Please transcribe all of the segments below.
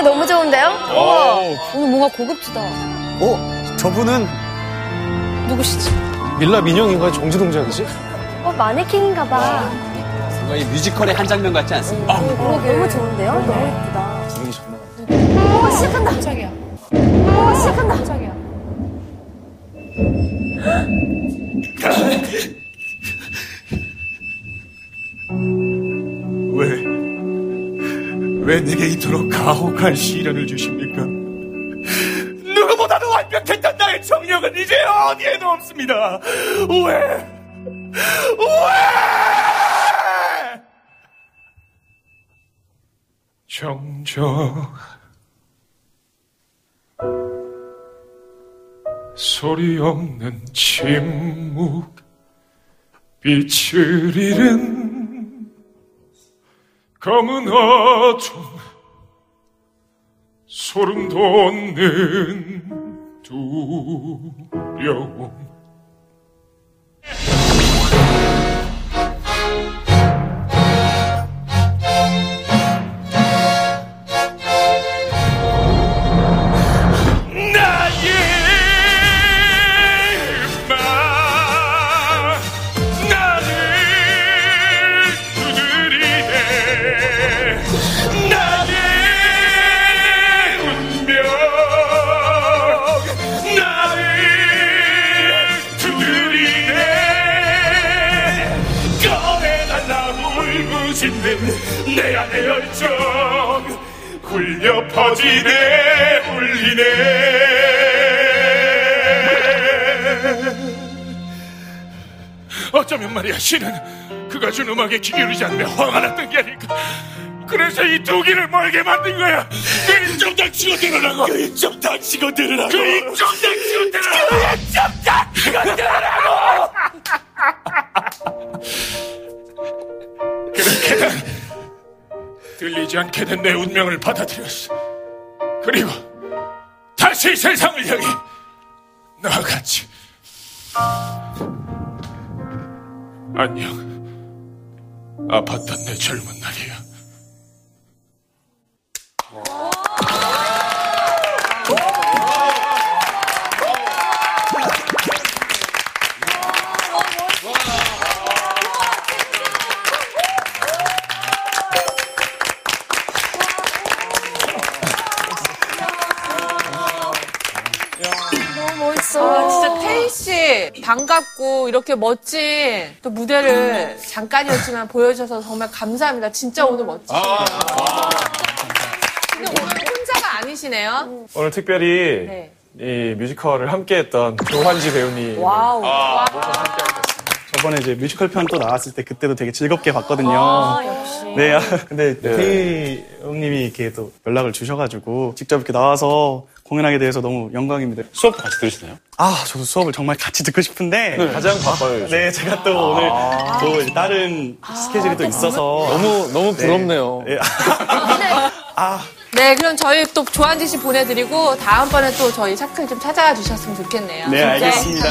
분위기 너무 좋은데요? 우와. 오늘 뭔가 고급지다. 어? 저분은 누구시지? 밀라 민영인가 정지 동작이지? 어, 마네킹인가 봐. 뭔가 이 뮤지컬의 한 장면 같지 않습니까? 어, 너무 좋은데요? 너무 예쁘다. 분위기 좋나? 어, 시작한다. 깜짝이야. 어, 시작한다. 깜짝이야. 왜 내게 이토록 가혹한 시련을 주십니까? 누구보다도 완벽했던 나의 정력은 이제 어디에도 없습니다. 왜? 왜? 정적 소리 없는 침묵 빛을 잃은 검은 어둠 소름 돋는 두려움 내 안의 열정. 울려 퍼지네 울리네. 어쩌면 말이야 신은 그가 준 음악에 귀 기울이지 않으며 화가 났던 게 아닐까? 그래서 이두 개를 멀게 만든 거야. 그 입좀 닥치고 들으라고. 그 입좀 닥치고 들으라고. 그 입 좀 닥치고 들으라고. 그 입 좀 닥치고 들으라고. 그렇게 난 들리지 않게 된 내 운명을 받아들였어 그리고 다시 세상을 향해 나아갔지 안녕. 아팠던 내 젊은 날이야. 반갑고 이렇게 멋진 또 무대를 잠깐이었지만 보여주셔서 정말 감사합니다. 진짜 오늘 멋지시네요. 근데 오늘 혼자가 아니시네요. 오늘 특별히 네. 이 뮤지컬을 함께했던 조환지 배우님 와우. 저번에 이제 뮤지컬 편 또 나왔을 때 그때도 되게 즐겁게 봤거든요. 아, 역시. 네, 아, 근데 테이 형님이 이렇게 또 연락을 주셔가지고 직접 이렇게 나와서 공연하게 돼서 너무 영광입니다. 수업도 같이 들으시나요? 아, 저도 수업을 정말 같이 듣고 싶은데. 가장 바빠요. 요즘. 네, 제가 또 오늘 또 다른 스케줄이 또 있어서. 너무, 너무 부럽네요. 네. 아, 네, 그럼 저희 또 조한지 씨 보내드리고 다음번에 또 저희 차클 좀 찾아와 주셨으면 좋겠네요. 네, 알겠습니다.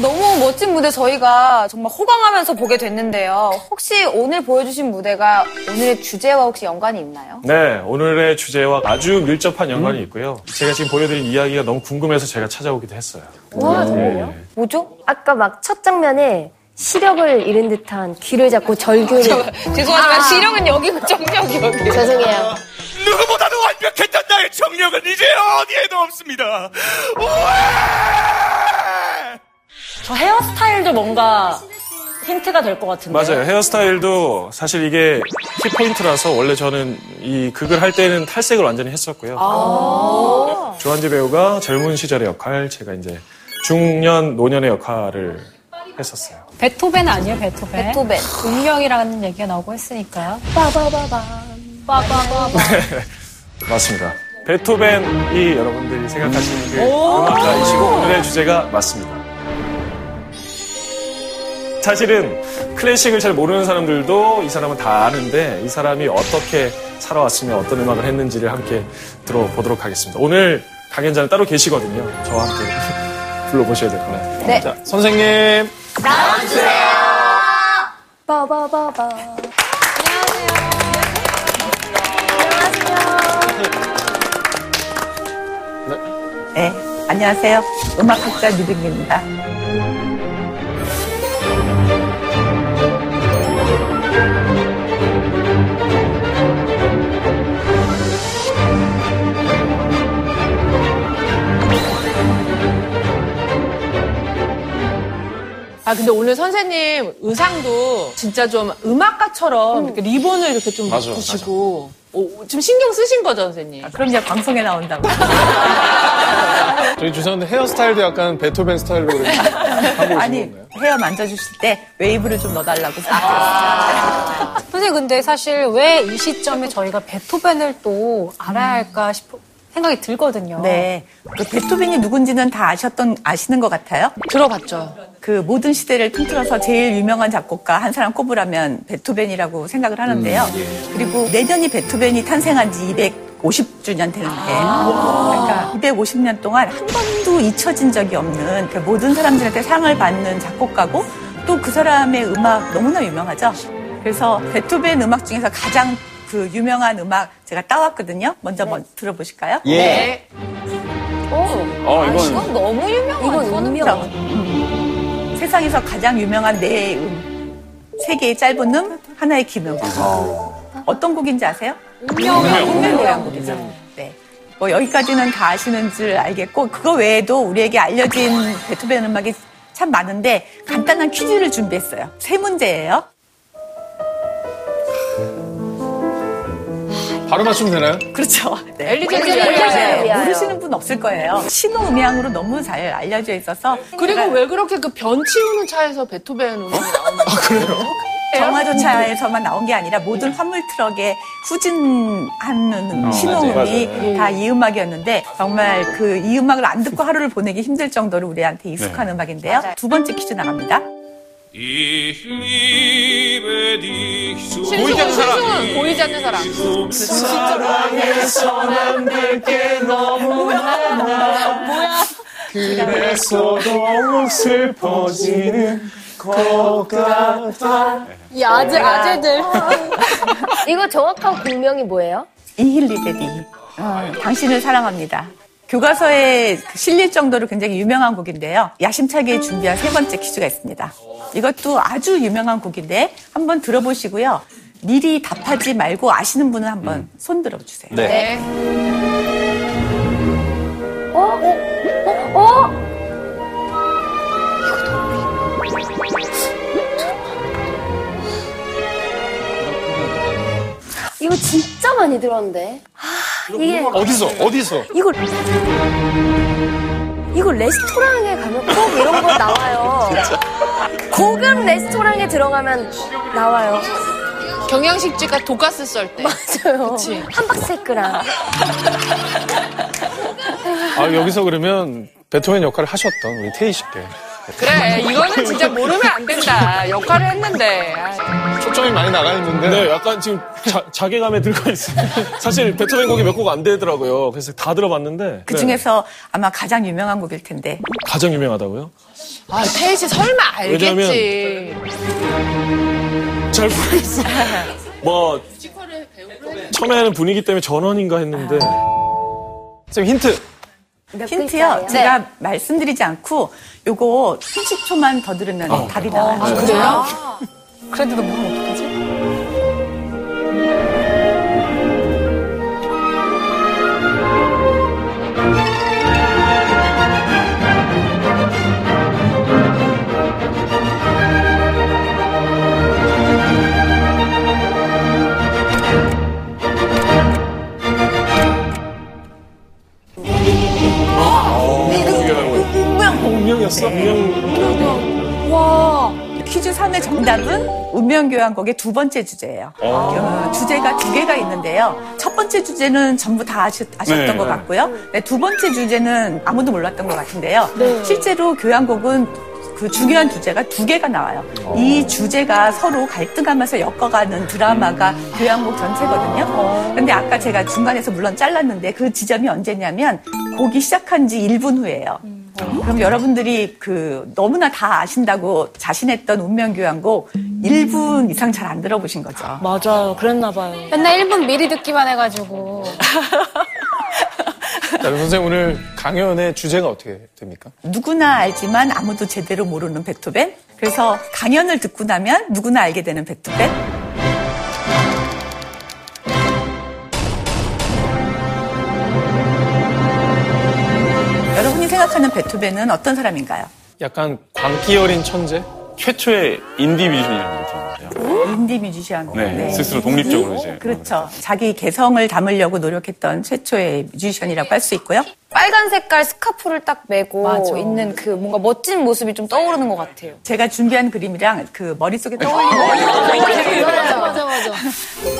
너무 멋진 무대 저희가 정말 호강하면서 보게 됐는데요. 혹시 오늘 보여주신 무대가 오늘의 주제와 혹시 연관이 있나요? 네, 오늘의 주제와 아주 밀접한 연관이 있고요. 제가 지금 보여드린 이야기가 너무 궁금해서 제가 찾아오기도 했어요. 와, 정말요? 뭐죠? 아까 막 첫 장면에 시력을 잃은 듯한 귀를 잡고 절규를. 죄송하지만 시력은 여기고 정력이 여기. 죄송해요. 누구보다도 완벽했던 나의 정력은 이제 어디에도 없습니다. 왜? 저 헤어스타일도 뭔가 힌트가 될 것 같은데. 맞아요. 헤어스타일도 사실 이게 키포인트라서 원래 저는 이 극을 할 때는 탈색을 완전히 했었고요. 조환지 배우가 젊은 시절의 역할, 제가 이제 중년, 노년의 역할을 했었어요. 베토벤 아니에요, 베토벤? 베토벤. 운명이라는 얘기가 나오고 했으니까. 빠바바밤. 빠바바바. 맞습니다. 베토벤이 여러분들이 생각하시는 그 음악가이시고 오늘의 주제가 맞습니다. 사실은 클래식을 잘 모르는 사람들도 이 사람은 다 아는데 이 사람이 어떻게 살아왔으며 어떤 음악을 했는지를 함께 들어보도록 하겠습니다. 오늘 강연자는 따로 계시거든요. 저와 함께 불러보셔야 될 것 같아요. 네. 자, 선생님. 빠바바밤. 네, 안녕하세요. 음악학자 유등기입니다. 아 근데 오늘 선생님 의상도 진짜 좀 음악가처럼 이렇게 리본을 이렇게 좀 맞아, 붙이고 오, 좀 신경 쓰신 거죠 선생님? 그럼 이제 방송에 나온다고. 저희 교수님 헤어스타일도 약간 베토벤 스타일로 그렇게 하고 오신 아니, 건가요? 헤어 만져주실 때 웨이브를 좀 넣어달라고. 선생님 근데 사실 왜 이 시점에 저희가 베토벤을 또 알아야 할까 싶어 생각이 들거든요. 네. 그 베토벤이 누군지는 다 아셨던, 아시는 것 같아요. 들어봤죠. 그 모든 시대를 통틀어서 제일 유명한 작곡가 한 사람 꼽으라면 베토벤이라고 생각을 하는데요. 그리고 내년이 베토벤이 탄생한 지 250주년 되는 해예요. 그러니까 250년 동안 한 번도 잊혀진 적이 없는 그 모든 사람들한테 상을 받는 작곡가고 또 그 사람의 음악 너무나 유명하죠. 그래서 베토벤 음악 중에서 가장 그 유명한 음악 제가 따왔거든요. 먼저 뭐 들어보실까요? 예. 네. 어, 이건 이건 너무 유명한 이건 이거는 운명. 세상에서 가장 유명한 네 음. 세 개의 짧은 음, 하나의 긴 음. 어떤 곡인지 아세요? 운명. 운명고양곡이죠. 네. 뭐 여기까지는 다 아시는 줄 알겠고 그거 외에도 우리에게 알려진 베토벤 음악이 참 많은데 간단한 퀴즈를 준비했어요. 세 문제예요. 바로 맞추면 되나요? 그렇죠. 네. 엘리제를 위하여. 위하여. 모르시는 분 없을 거예요. 신호 음향으로 너무 잘 알려져 있어서 그리고 왜 그렇게 그 변 치우는 차에서 베토벤 음악이 나오는 거예요? 정화조차에서만 나온 게 아니라 모든 화물 트럭에 후진하는 신호음이 다 이 음악이었는데 정말 그 이 음악을 안 듣고 하루를 보내기 힘들 정도로 우리한테 익숙한 음악인데요. 두 번째 퀴즈 나갑니다. 신승은 신승은 보이지 않는 사람. 그래서 너무 슬퍼지는 것 같아. 이 아재, 아재들. 이거 정확한 공명이 뭐예요? 이힐리베디. 어, 당신을 사랑합니다. 교과서에 실릴 정도로 굉장히 유명한 곡인데요. 야심차게 준비한 세 번째 퀴즈가 있습니다. 이것도 아주 유명한 곡인데 한번 들어보시고요. 미리 답하지 말고 아시는 분은 한번 손 들어주세요. 네. 네. 어? 어? 어? 이거 진짜 많이 들었는데. 아, 이게 어디서? 어디서? 이거 이거 레스토랑에 가면 꼭 이런 거 나와요. 고급 레스토랑에 들어가면 나와요. 경양식집가 돈가스 썰 때. 맞아요. 그치. 함박스테이크랑. 아, 여기서 그러면 베토벤 역할을 하셨던 우리 태희 씨께. 그래, 이거는 진짜 모르면 안 된다. 역할을 했는데. 아, 초점이 많이 나가 있는데. 네, 약간 지금 자, 기감에 들고 있어요. 사실 베토벤 곡이 몇 곡 안 되더라고요. 그래서 다 들어봤는데 그 네. 중에서 아마 가장 유명한 곡일 텐데 가장 유명하다고요? 아 태희 씨 설마 알겠지. 잘 모르겠어. 뭐 처음에는 분위기 때문에 전원인가 했는데 쌤 힌트. 몇 힌트요. 글자예요? 제가 말씀드리지 않고 요거 30초만 더 들으면 답이 나와요. 그래요? 그래도 너무 어떡하지? 운명이었어? 운명. 퀴즈 3의 정답은 운명교향곡의 두 번째 주제예요. 어, 주제가 두 개가 있는데요. 첫 번째 주제는 전부 다 아셨, 던 네. 것 같고요. 네, 두 번째 주제는 아무도 몰랐던 것 같은데요. 실제로 교향곡은 그 중요한 주제가 두 개가 나와요. 이 주제가 서로 갈등하면서 엮어가는 드라마가 교향곡 전체거든요. 근데 아까 제가 중간에서 물론 잘랐는데 그 지점이 언제냐면 곡이 시작한 지 1분 후예요. 그럼 여러분들이 그 너무나 다 아신다고 자신했던 운명교향곡 1분 이상 잘 안 들어보신 거죠. 맞아요. 그랬나 봐요. 맨날 1분 미리 듣기만 해가지고. 자, 그럼 선생님 오늘 강연의 주제가 어떻게 됩니까? 누구나 알지만 아무도 제대로 모르는 베토벤. 그래서 강연을 듣고 나면 누구나 알게 되는 베토벤. 생각하는 베토벤은 어떤 사람인가요? 약간 광기 어린 천재? 최초의 인디 뮤지션이라는 들었는데요. 인디 뮤지션. 네, 스스로 독립적으로 이제. 그렇죠. 자기 개성을 담으려고 노력했던 최초의 뮤지션이라고 할 수 있고요. 빨간 색깔 스카프를 딱 메고 맞아. 있는 그 뭔가 멋진 모습이 좀 떠오르는 것 같아요. 제가 준비한 그림이랑 그 머릿속에 떠올리는 맞아, 맞아, 맞아.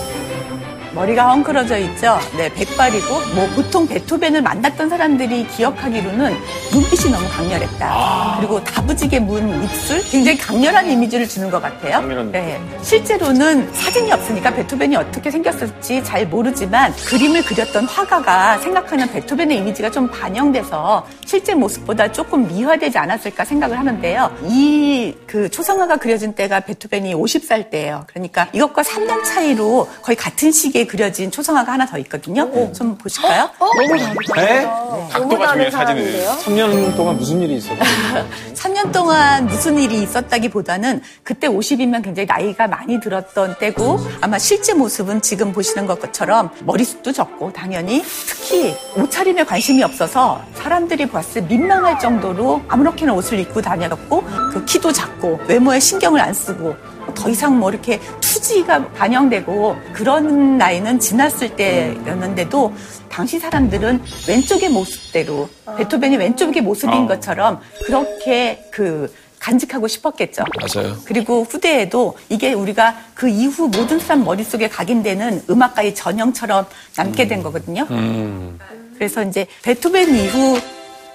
머리가 헝클어져 있죠. 네, 백발이고 뭐 보통 베토벤을 만났던 사람들이 기억하기로는 눈빛이 너무 강렬했다. 그리고 다부지게 문 입술, 굉장히 강렬한 이미지를 주는 것 같아요. 네, 실제로는 사진이 없으니까 베토벤이 어떻게 생겼을지 잘 모르지만 그림을 그렸던 화가가 생각하는 베토벤의 이미지가 좀 반영돼서 실제 모습보다 조금 미화되지 않았을까 생각을 하는데요. 이 그 초상화가 그려진 때가 베토벤이 50살 때예요. 그러니까 이것과 3년 차이로 거의 같은 시기에 그려진 초상화가 하나 더 있거든요. 좀 보실까요? 너무 다르다. 네? 각도가 중요해, 사진은. 3년 동안 무슨 일이 있었나요? 3년 동안 무슨 일이 있었다기보다는 그때 50이면 굉장히 나이가 많이 들었던 때고 아마 실제 모습은 지금 보시는 것처럼 머리숱도 적고 당연히 특히 옷차림에 관심이 없어서 사람들이 봤을 때 민망할 정도로 아무렇게나 옷을 입고 다녔고 그 키도 작고 외모에 신경을 안 쓰고 더 이상 뭐 이렇게 투지가 반영되고 그런 나이는 지났을 때였는데도 당시 사람들은 왼쪽의 모습대로 베토벤이 왼쪽의 모습인 것처럼 그렇게 그 간직하고 싶었겠죠. 맞아요. 그리고 후대에도 이게 우리가 그 이후 모든 사람 머릿속에 각인되는 음악가의 전형처럼 남게 된 거거든요. 음. 그래서 이제 베토벤 이후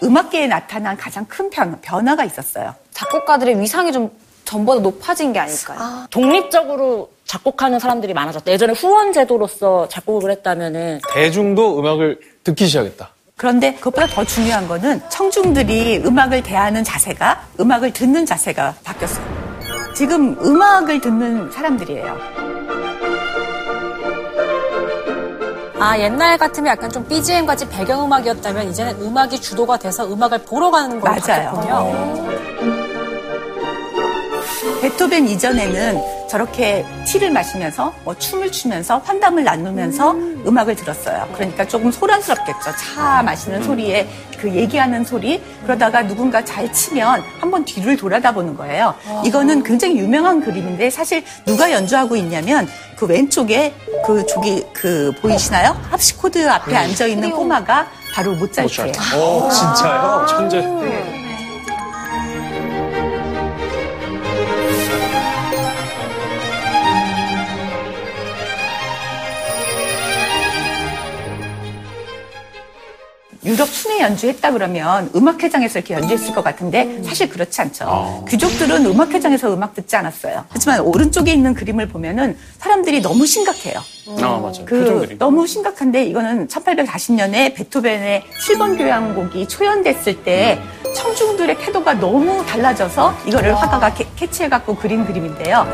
음악계에 나타난 가장 큰 변, 변화가 있었어요. 작곡가들의 위상이 좀 전보다 높아진 게 아닐까요? 독립적으로 작곡하는 사람들이 많아졌다. 예전에 후원 제도로서 작곡을 했다면은 대중도 음악을 듣기 시작했다. 그런데 그것보다 더 중요한 거는 청중들이 음악을 대하는 자세가 음악을 듣는 자세가 바뀌었어요. 지금 음악을 듣는 사람들이에요. 아, 옛날 같으면 약간 좀 BGM 같이 배경음악이었다면 이제는 음악이 주도가 돼서 음악을 보러 가는 걸로 맞아요. 바뀌었군요. 베토벤 이전에는 저렇게 티를 마시면서 뭐 춤을 추면서 환담을 나누면서 음. 악을 들었어요. 그러니까 조금 소란스럽겠죠. 차 마시는 소리에 그 얘기하는 소리 그러다가 누군가 잘 치면 한번 뒤를 돌아다 보는 거예요. 이거는 굉장히 유명한 그림인데 사실 누가 연주하고 있냐면 그 왼쪽에 그 저기 그 보이시나요? 합시코드 앞에 앉아 있는 꼬마가 바로 모차르트예요. 오, 진짜요? 천재. 유럽 순회 연주했다 그러면 음악회장에서 이렇게 연주했을 것 같은데 사실 그렇지 않죠. 귀족들은 음악회장에서 음악 듣지 않았어요. 하지만 오른쪽에 있는 그림을 보면은 사람들이 너무 심각해요. 아, 맞아요. 그. 너무 심각한데 이거는 1840년에 베토벤의 7번 교향곡이 초연됐을 때 청중들의 태도가 너무 달라져서 이거를 화가가 캐, 캐치해갖고 그린 그림인데요.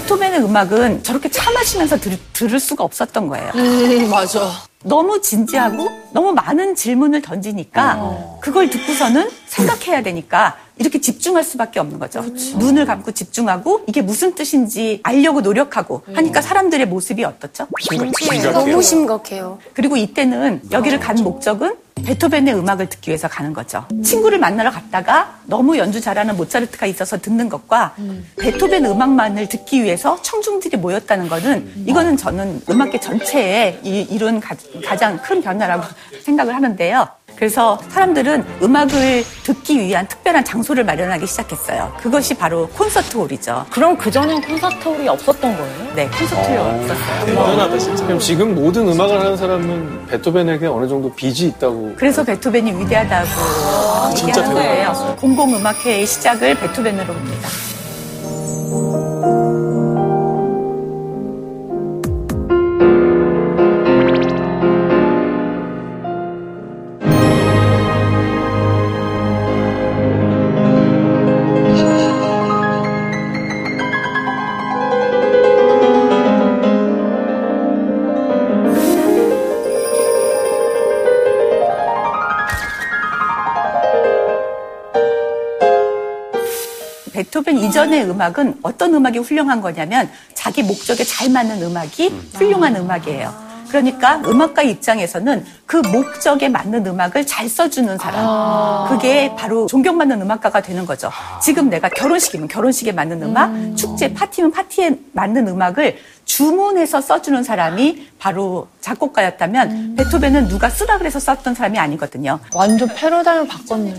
베토벤의 음악은 저렇게 차 마시면서 들, 들을 수가 없었던 거예요. 음, 맞아. 너무 진지하고 너무 많은 질문을 던지니까 그걸 듣고서는 생각해야 되니까 이렇게 집중할 수밖에 없는 거죠. 눈을 감고 집중하고 이게 무슨 뜻인지 알려고 노력하고 하니까 사람들의 모습이 어떻죠? 너무 심각해요. 그리고 이때는 여기를 간 목적은 베토벤의 음악을 듣기 위해서 가는 거죠. 친구를 만나러 갔다가 너무 연주 잘하는 모차르트가 있어서 듣는 것과 베토벤 음악만을 듣기 위해서 청중들이 모였다는 거는 이거는 저는 음악계 전체에 이- 이룬 가, 가장 큰 변화라고 생각을 하는데요. 그래서 사람들은 음악을 듣기 위한 특별한 장소를 마련하기 시작했어요. 그것이 바로 콘서트 홀이죠. 그럼 그전엔 콘서트 홀이 없었던 거예요? 네, 콘서트 홀이 없었어요. 대단하다, 진짜. 그럼 지금 모든 음악을 하는 사람은 베토벤에게 어느 정도 빚이 있다고. 그래서 베토벤이 위대하다고 진짜 얘기하는 거예요. 공공음악회의 시작을 베토벤으로 봅니다. 이전의 음악은 어떤 음악이 훌륭한 거냐면 자기 목적에 잘 맞는 음악이 훌륭한 음악이에요. 그러니까 음악가 입장에서는 그 목적에 맞는 음악을 잘 써주는 사람. 그게 바로 존경받는 음악가가 되는 거죠. 지금 내가 결혼식이면 결혼식에 맞는 음악, 축제, 파티면 파티에 맞는 음악을 주문해서 써주는 사람이 바로 작곡가였다면 베토벤은 누가 쓰라 그래서 썼던 사람이 아니거든요. 완전 패러다임을 바꿨네.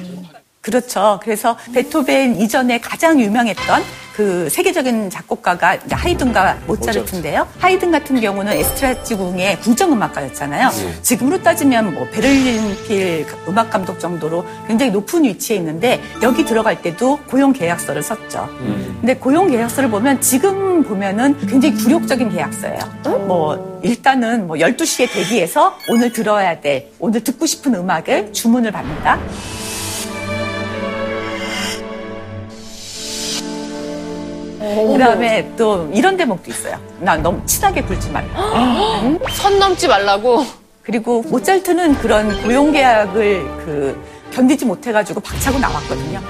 그렇죠. 그래서 베토벤 이전에 가장 유명했던 그 세계적인 작곡가가 하이든과 모차르트인데요. 하이든 같은 경우는 에스트라지궁의 궁정음악가였잖아요. 지금으로 따지면 뭐 베를린 필 음악 감독 정도로 굉장히 높은 위치에 있는데 여기 들어갈 때도 고용 계약서를 썼죠. 근데 고용 계약서를 보면 지금 보면은 굉장히 굴욕적인 계약서예요. 뭐 일단은 뭐 12시에 대기해서 오늘 들어야 돼. 오늘 듣고 싶은 음악을 주문을 받는다. 그 다음에 또 이런 대목도 있어요. 나 너무 친하게 굴지 말라. 선 넘지 말라고. 그리고 모차르트는 그런 고용 계약을 그 견디지 못해가지고 박차고 나왔거든요.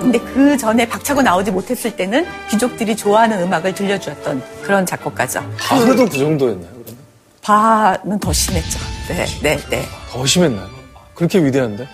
근데 그 전에 박차고 나오지 못했을 때는 귀족들이 좋아하는 음악을 들려주었던 그런 작곡가죠. 바흐도 그 정도였나요? 그러면? 바는 더 심했죠. 네, 네, 네. 더 심했나요? 그렇게 위대한데?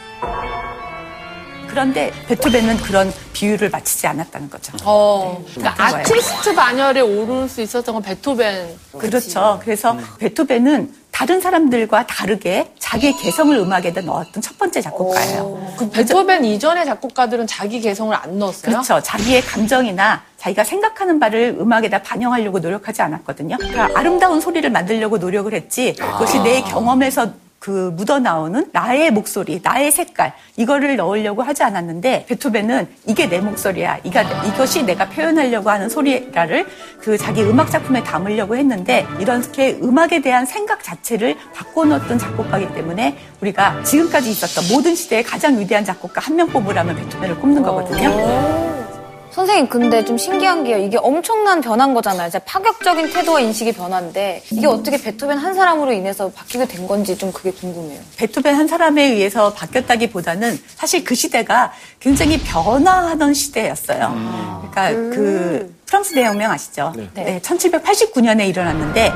그런데 베토벤은 그런 비유를 마치지 않았다는 거죠. 어. 그러니까 그런 거예요. 아티스트 반열에 오를 수 있었던 건 베토벤. 그렇죠. 그래서 베토벤은 다른 사람들과 다르게 자기의 개성을 음악에다 넣었던 첫 번째 작곡가예요. 그 베토벤 이전의 작곡가들은 자기 개성을 안 넣었어요? 그렇죠. 자기의 감정이나 자기가 생각하는 바를 음악에다 반영하려고 노력하지 않았거든요. 그러니까 아름다운 소리를 만들려고 노력을 했지 그것이 내 경험에서 그 묻어나오는 나의 목소리, 나의 색깔 이거를 넣으려고 하지 않았는데 베토벤은 이게 내 목소리야. 이것이 내가 표현하려고 하는 소리라를 그 자기 음악 작품에 담으려고 했는데 이렇게 음악에 대한 생각 자체를 바꿔놓었던 작곡가이기 때문에 우리가 지금까지 있었던 모든 시대의 가장 위대한 작곡가 한 명 뽑으라면 베토벤을 꼽는 거거든요. 선생님, 근데 좀 신기한 게요. 이게 엄청난 변한 거잖아요. 진짜 파격적인 태도와 인식이 변한데 이게 어떻게 베토벤 한 사람으로 인해서 바뀌게 된 건지 좀 그게 궁금해요. 베토벤 한 사람에 의해서 바뀌었다기보다는 사실 그 시대가 굉장히 변화하던 시대였어요. 그러니까 그 프랑스 대혁명 아시죠? 네. 1789년에 일어났는데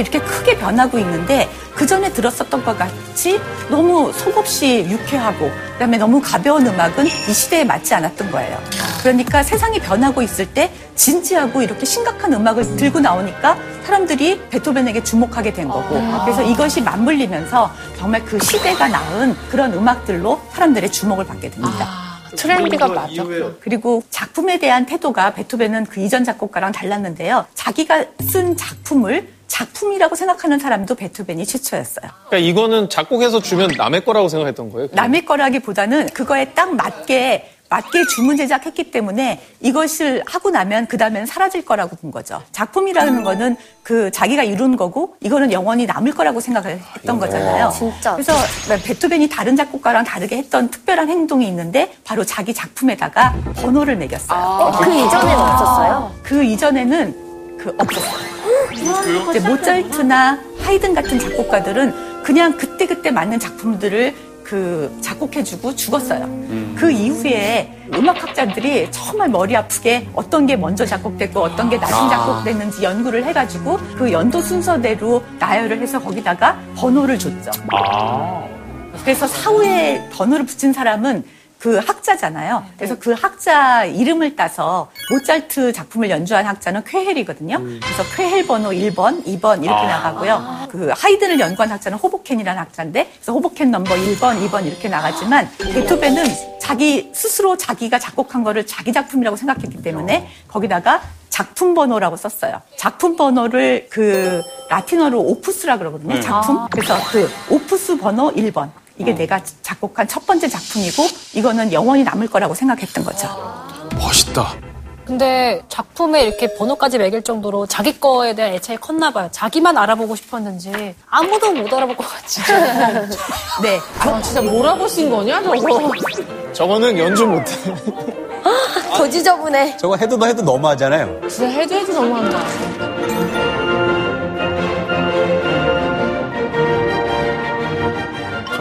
이렇게 크게 변하고 있는데 그 전에 들었었던 것 같이 너무 속없이 유쾌하고 그다음에 너무 가벼운 음악은 이 시대에 맞지 않았던 거예요. 그러니까 세상이 변하고 있을 때 진지하고 이렇게 심각한 음악을 들고 나오니까 사람들이 베토벤에게 주목하게 된 거고 그래서 이것이 맞물리면서 정말 그 시대가 낳은 그런 음악들로 사람들의 주목을 받게 됩니다. 트렌디가 맞아. 그리고 작품에 대한 태도가 베토벤은 그 이전 작곡가랑 달랐는데요. 자기가 쓴 작품을 작품이라고 생각하는 사람도 베토벤이 최초였어요. 그러니까 이거는 작곡해서 주면 남의 거라고 생각했던 거예요? 남의 거라기보다는 그거에 딱 맞게 맞게 주문 제작했기 때문에 이것을 하고 나면 그 다음엔 사라질 거라고 본 거죠. 작품이라는 거는 그 자기가 이룬 거고 이거는 영원히 남을 거라고 생각을 했던 거잖아요. 진짜. 그래서 베토벤이 다른 작곡가랑 다르게 했던 특별한 행동이 있는데 바로 자기 작품에다가 번호를 매겼어요. 어, 그 이전에는 없었어요? 그 이전에는 그 없었어요. 이제 모차르트나 하이든 같은 작곡가들은 그냥 그때 그때 맞는 작품들을 그 작곡해주고 죽었어요. 그 이후에 음악학자들이 정말 머리 아프게 어떤 게 먼저 작곡됐고 어떤 게 나중 작곡됐는지 연구를 해가지고 그 연도 순서대로 나열을 해서 거기다가 번호를 줬죠. 그래서 사후에 번호를 붙인 사람은 그 학자잖아요. 그래서 그 학자 이름을 따서 모차르트 작품을 연주한 학자는 쾌헬이거든요. 그래서 쾌헬 번호 1번, 2번 이렇게 나가고요. 그 하이든을 연구한 학자는 호보켄이라는 학자인데 그래서 호보켄 넘버 1번, 2번 이렇게 나가지만 베토벤은 자기 스스로 자기가 작곡한 거를 자기 작품이라고 생각했기 때문에 거기다가 작품 번호라고 썼어요. 작품 번호를 그 라틴어로 오푸스라 그러거든요. 작품. 그래서 그 오푸스 번호 1번. 이게 내가 작곡한 첫 번째 작품이고 이거는 영원히 남을 거라고 생각했던 거죠. 멋있다. 근데 작품에 이렇게 번호까지 매길 정도로 자기 거에 대한 애착이 컸나 봐요. 자기만 알아보고 싶었는지 아무도 못 알아볼 것 같지. 네. 아, 진짜 몰아보신 거냐, 저거? 저거는 연주 못해. 더 지저분해. 저거 해도 해도 너무하잖아요. 진짜 해도 해도 너무한다.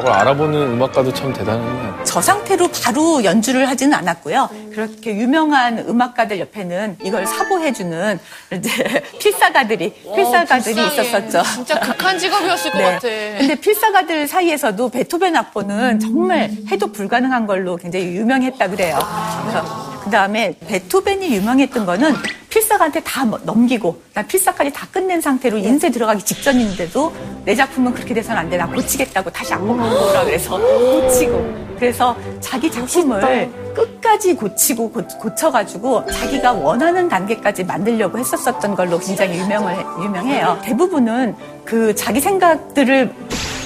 걸 알아보는 음악가도 참 대단한 것 같아요. 저 상태로 바로 연주를 하지는 않았고요. 그렇게 유명한 음악가들 옆에는 이걸 사보해주는 이제 필사가들이 필사가들이 불쌍해. 있었었죠. 진짜 극한 직업이었을 것 네. 같아. 근데 필사가들 사이에서도 베토벤 악보는 정말 해도 불가능한 걸로 굉장히 유명했다 그래요. 그래서 그 다음에 베토벤이 유명했던 거는 필사가한테 다 뭐- 넘기고 나 필사까지 다 끝낸 상태로 인쇄 들어가기 직전인데도 내 작품은 그렇게 돼서는 안 돼. 나 고치겠다고 다시 악보 갖고 오라 그래서 고치고 그래서 자기 작품을 끝까지 고치고 고, 쳐가지고 자기가 원하는 단계까지 만들려고 했었었던 걸로 굉장히 유명을 유명해요. 대부분은 그 자기 생각들을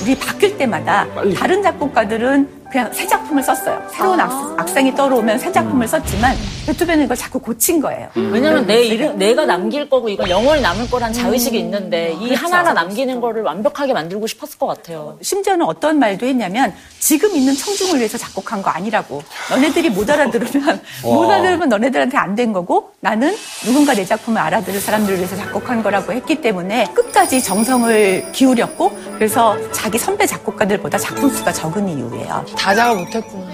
우리 바뀔 때마다 다른 작곡가들은 그냥 새 작품을 썼어요. 새로운 악, 생이 떠오르면 새 작품을 썼지만 베토벤은 이걸 자꾸 고친 거예요. 왜냐면 내 이름, 내가 남길 거고 이건 영원히 남을 거란 자의식이 있는데 이 그렇죠. 하나하나 남기는 거를 완벽하게 만들고 싶었을 것 같아요. 심지어는 어떤 말도 했냐면 지금 있는 청중을 위해서 작곡한 거 아니라고. 너네들이 못 알아들으면 못 알아들으면 너네들한테 안 된 거고 나는 누군가 내 작품을 알아들을 사람들을 위해서 작곡한 거라고 했기 때문에 끝까지 정성을 기울였고 그래서 자기 선배 작곡가들보다 작품 수가 적은 이유예요. 다 작업 못했구나.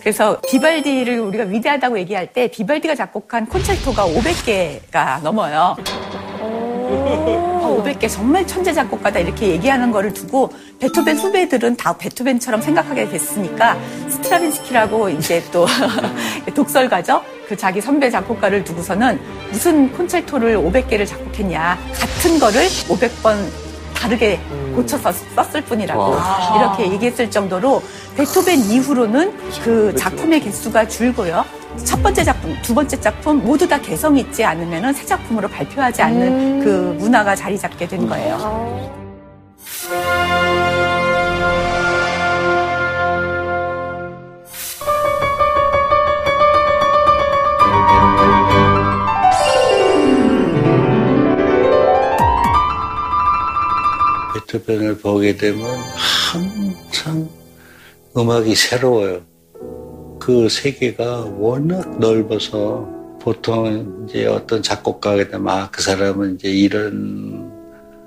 그래서 비발디를 우리가 위대하다고 얘기할 때 비발디가 작곡한 콘체르토가 500개가 넘어요. 500개 정말 천재 작곡가다 이렇게 얘기하는 거를 두고 베토벤 후배들은 다 베토벤처럼 생각하게 됐으니까 스트라빈스키라고 이제 또 독설가죠. 그 자기 선배 작곡가를 두고서는 무슨 콘체르토를 500개를 작곡했냐. 같은 거를 500번 다르게 고쳐서 썼을 뿐이라고 이렇게 얘기했을 정도로 베토벤 이후로는 그 작품의 개수가 줄고요. 첫 번째 작품, 두 번째 작품 모두 다 개성 있지 않으면 새 작품으로 발표하지 않는 그 문화가 자리 잡게 된 거예요. 베토벤을 보게 되면 한참 음악이 새로워요. 그 세계가 워낙 넓어서 보통 이제 어떤 작곡가가 되면 아, 그 사람은 이제 이런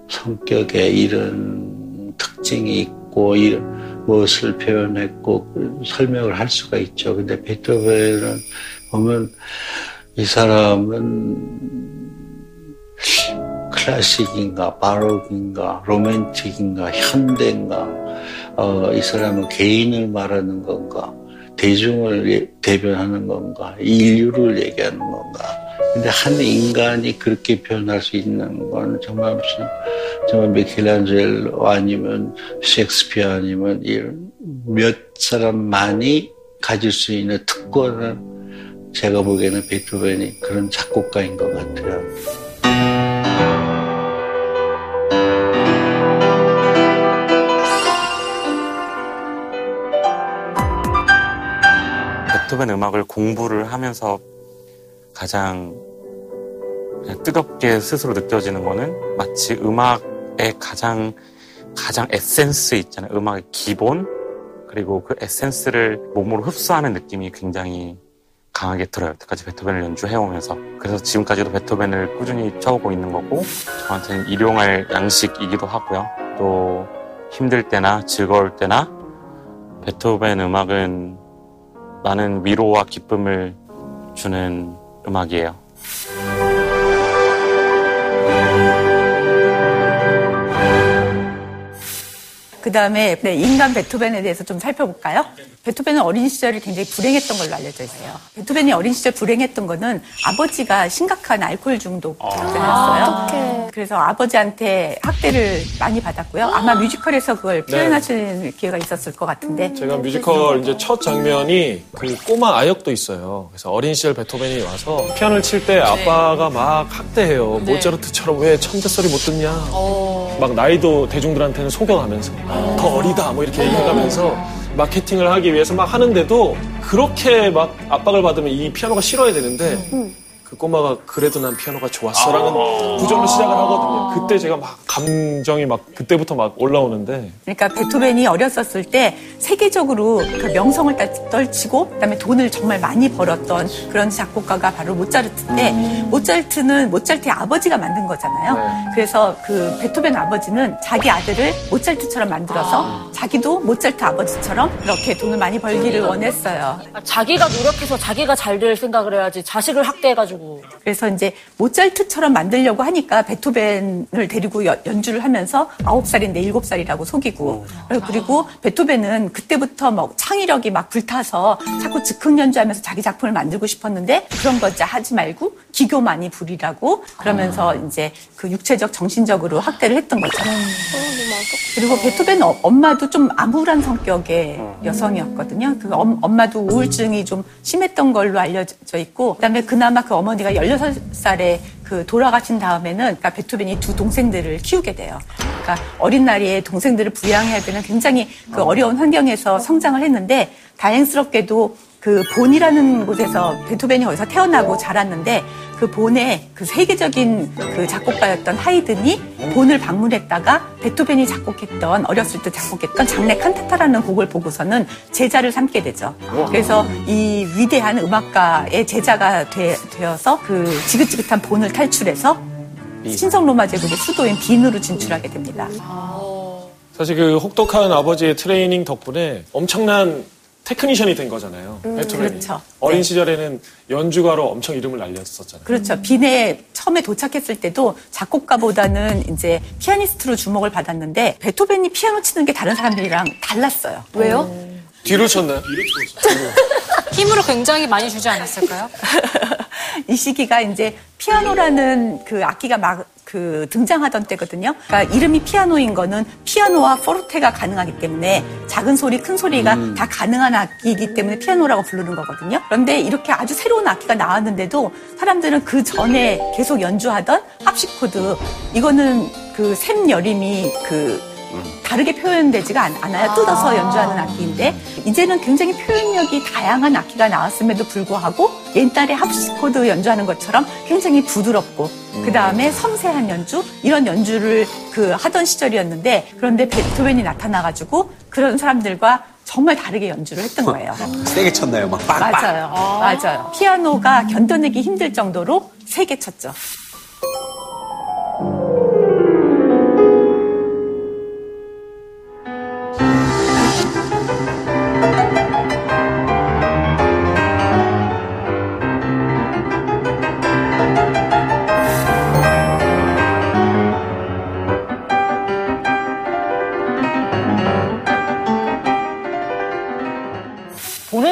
성격에 이런 특징이 있고 이런 무엇을 표현했고 설명을 할 수가 있죠. 근데 베토벤은 보면 이 사람은 클래식인가 바로크인가 로맨틱인가 현대인가 어, 이 사람은 개인을 말하는 건가 대중을 예- 대변하는 건가 인류를 얘기하는 건가 근데 한 인간이 그렇게 표현할 수 있는 건 정말 무슨 정말 미켈란젤로 아니면 셰익스피어 아니면 이런 몇 사람만이 가질 수 있는 특권은 제가 보기에는 베토벤이 그런 작곡가인 것 같아요. 베토벤 음악을 공부를 하면서 가장 뜨겁게 스스로 느껴지는 거는 마치 음악의 가장 가장 에센스 있잖아요. 음악의 기본 그리고 그 에센스를 몸으로 흡수하는 느낌이 굉장히 강하게 들어요. 여태까지 베토벤을 연주해 오면서 그래서 지금까지도 베토벤을 꾸준히 쳐오고 있는 거고 저한테는 일용할 양식이기도 하고요. 또 힘들 때나 즐거울 때나 베토벤 음악은 많은 위로와 기쁨을 주는 음악이에요. 그 다음에 인간 베토벤에 대해서 좀 살펴볼까요? 베토벤은 어린 시절이 굉장히 불행했던 걸로 알려져 있어요. 베토벤이 어린 시절 불행했던 거는 아버지가 심각한 알코올 중독자였어요. 그래서 아버지한테 학대를 많이 받았고요. 아마 뮤지컬에서 그걸 표현하시는 기회가 있었을 것 같은데. 제가 뮤지컬 이제 첫 장면이 그 꼬마 아역도 있어요. 그래서 어린 시절 베토벤이 와서 피아노를 칠 때 아빠가 막 학대해요. 모차르트처럼 왜 천재 소리 못 듣냐. 막 나이도 대중들한테는 속여가면서 더 어리다 뭐 이렇게 얘기해가면서 마케팅을 하기 위해서 막 하는데도 그렇게 막 압박을 받으면 이 피아노가 싫어야 되는데 그 꼬마가 그래도 난 피아노가 좋았어라는 구절로 시작을 하거든요. 그때 제가 막 감정이 막 그때부터 막 올라오는데 그러니까 베토벤이 어렸었을 때 세계적으로 그 명성을 떨- 떨치고 그다음에 돈을 정말 많이 벌었던 그런 작곡가가 바로 모차르트인데 모차르트는 모차르트의 아버지가 만든 거잖아요. 그래서 그 베토벤 아버지는 자기 아들을 모차르트처럼 만들어서 자기도 모차르트 아버지처럼 이렇게 돈을 많이 벌기를 원했어요. 자기가 노력해서 자기가 잘 될 생각을 해야지 자식을 학대해가지고. 그래서 이제 모차르트처럼 만들려고 하니까 베토벤을 데리고 여- 연주를 하면서 9살인데 7살이라고 속이고. 그리고 베토벤은 그때부터 뭐 창의력이 막 불타서 자꾸 즉흥 연주하면서 자기 작품을 만들고 싶었는데 그런 거 하지 말고 기교 많이 부리라고 그러면서 이제 그 육체적 정신적으로 학대를 했던 거죠. 그리고 베토벤 어- 엄마도 좀 암울한 성격의 여성이었거든요. 그 엄, 엄마도 우울증이 좀 심했던 걸로 알려져 있고, 그다음에 그나마 그 어머 니가 16살에 그 돌아가신 다음에는 그러니까 베토벤이 두 동생들을 키우게 돼요. 그러니까 어린 나이에 동생들을 부양해야 되는 굉장히 그 어려운 환경에서 성장을 했는데 다행스럽게도 그 본이라는 곳에서 베토벤이 거기서 태어나고 자랐는데 그 본의 그 세계적인 그 작곡가였던 하이든이 본을 방문했다가 베토벤이 작곡했던 어렸을 때 작곡했던 장례 칸타타라는 곡을 보고서는 제자를 삼게 되죠. 그래서 이 위대한 음악가의 제자가 되, 어서 그 지긋지긋한 본을 탈출해서 신성 로마 제국의 수도인 빈으로 진출하게 됩니다. 사실 그 혹독한 아버지의 트레이닝 덕분에 엄청난 테크니션이 된 거잖아요. 베토벤이. 그렇죠. 어린 시절에는 연주가로 엄청 이름을 알렸었잖아요. 그렇죠. 빈에 처음에 도착했을 때도 작곡가보다는 이제 피아니스트로 주목을 받았는데 베토벤이 피아노 치는 게 다른 사람들이랑 달랐어요. 왜요? 뒤로 쳤나요? 힘으로 굉장히 많이 주지 않았을까요? 이 시기가 이제 피아노라는 그 악기가 막 그 등장하던 때거든요. 그러니까 이름이 피아노인 거는 피아노와 포르테가 가능하기 때문에 작은 소리, 큰 소리가 다 가능한 악기이기 때문에 피아노라고 부르는 거거든요. 그런데 이렇게 아주 새로운 악기가 나왔는데도 사람들은 그 전에 계속 연주하던 합시코드 이거는 그 샘 여림이 그 다르게 표현되지가 않, 않아요. 뜯어서 연주하는 악기인데 이제는 굉장히 표현력이 다양한 악기가 나왔음에도 불구하고 옛날에 합시코드 연주하는 것처럼 굉장히 부드럽고 그 다음에 섬세한 연주 이런 연주를 그 하던 시절이었는데 그런데 베토벤이 나타나가지고 그런 사람들과 정말 다르게 연주를 했던 거예요. 세게 쳤나요? 막. 맞아요. 맞아요. 피아노가 견뎌내기 힘들 정도로 세게 쳤죠.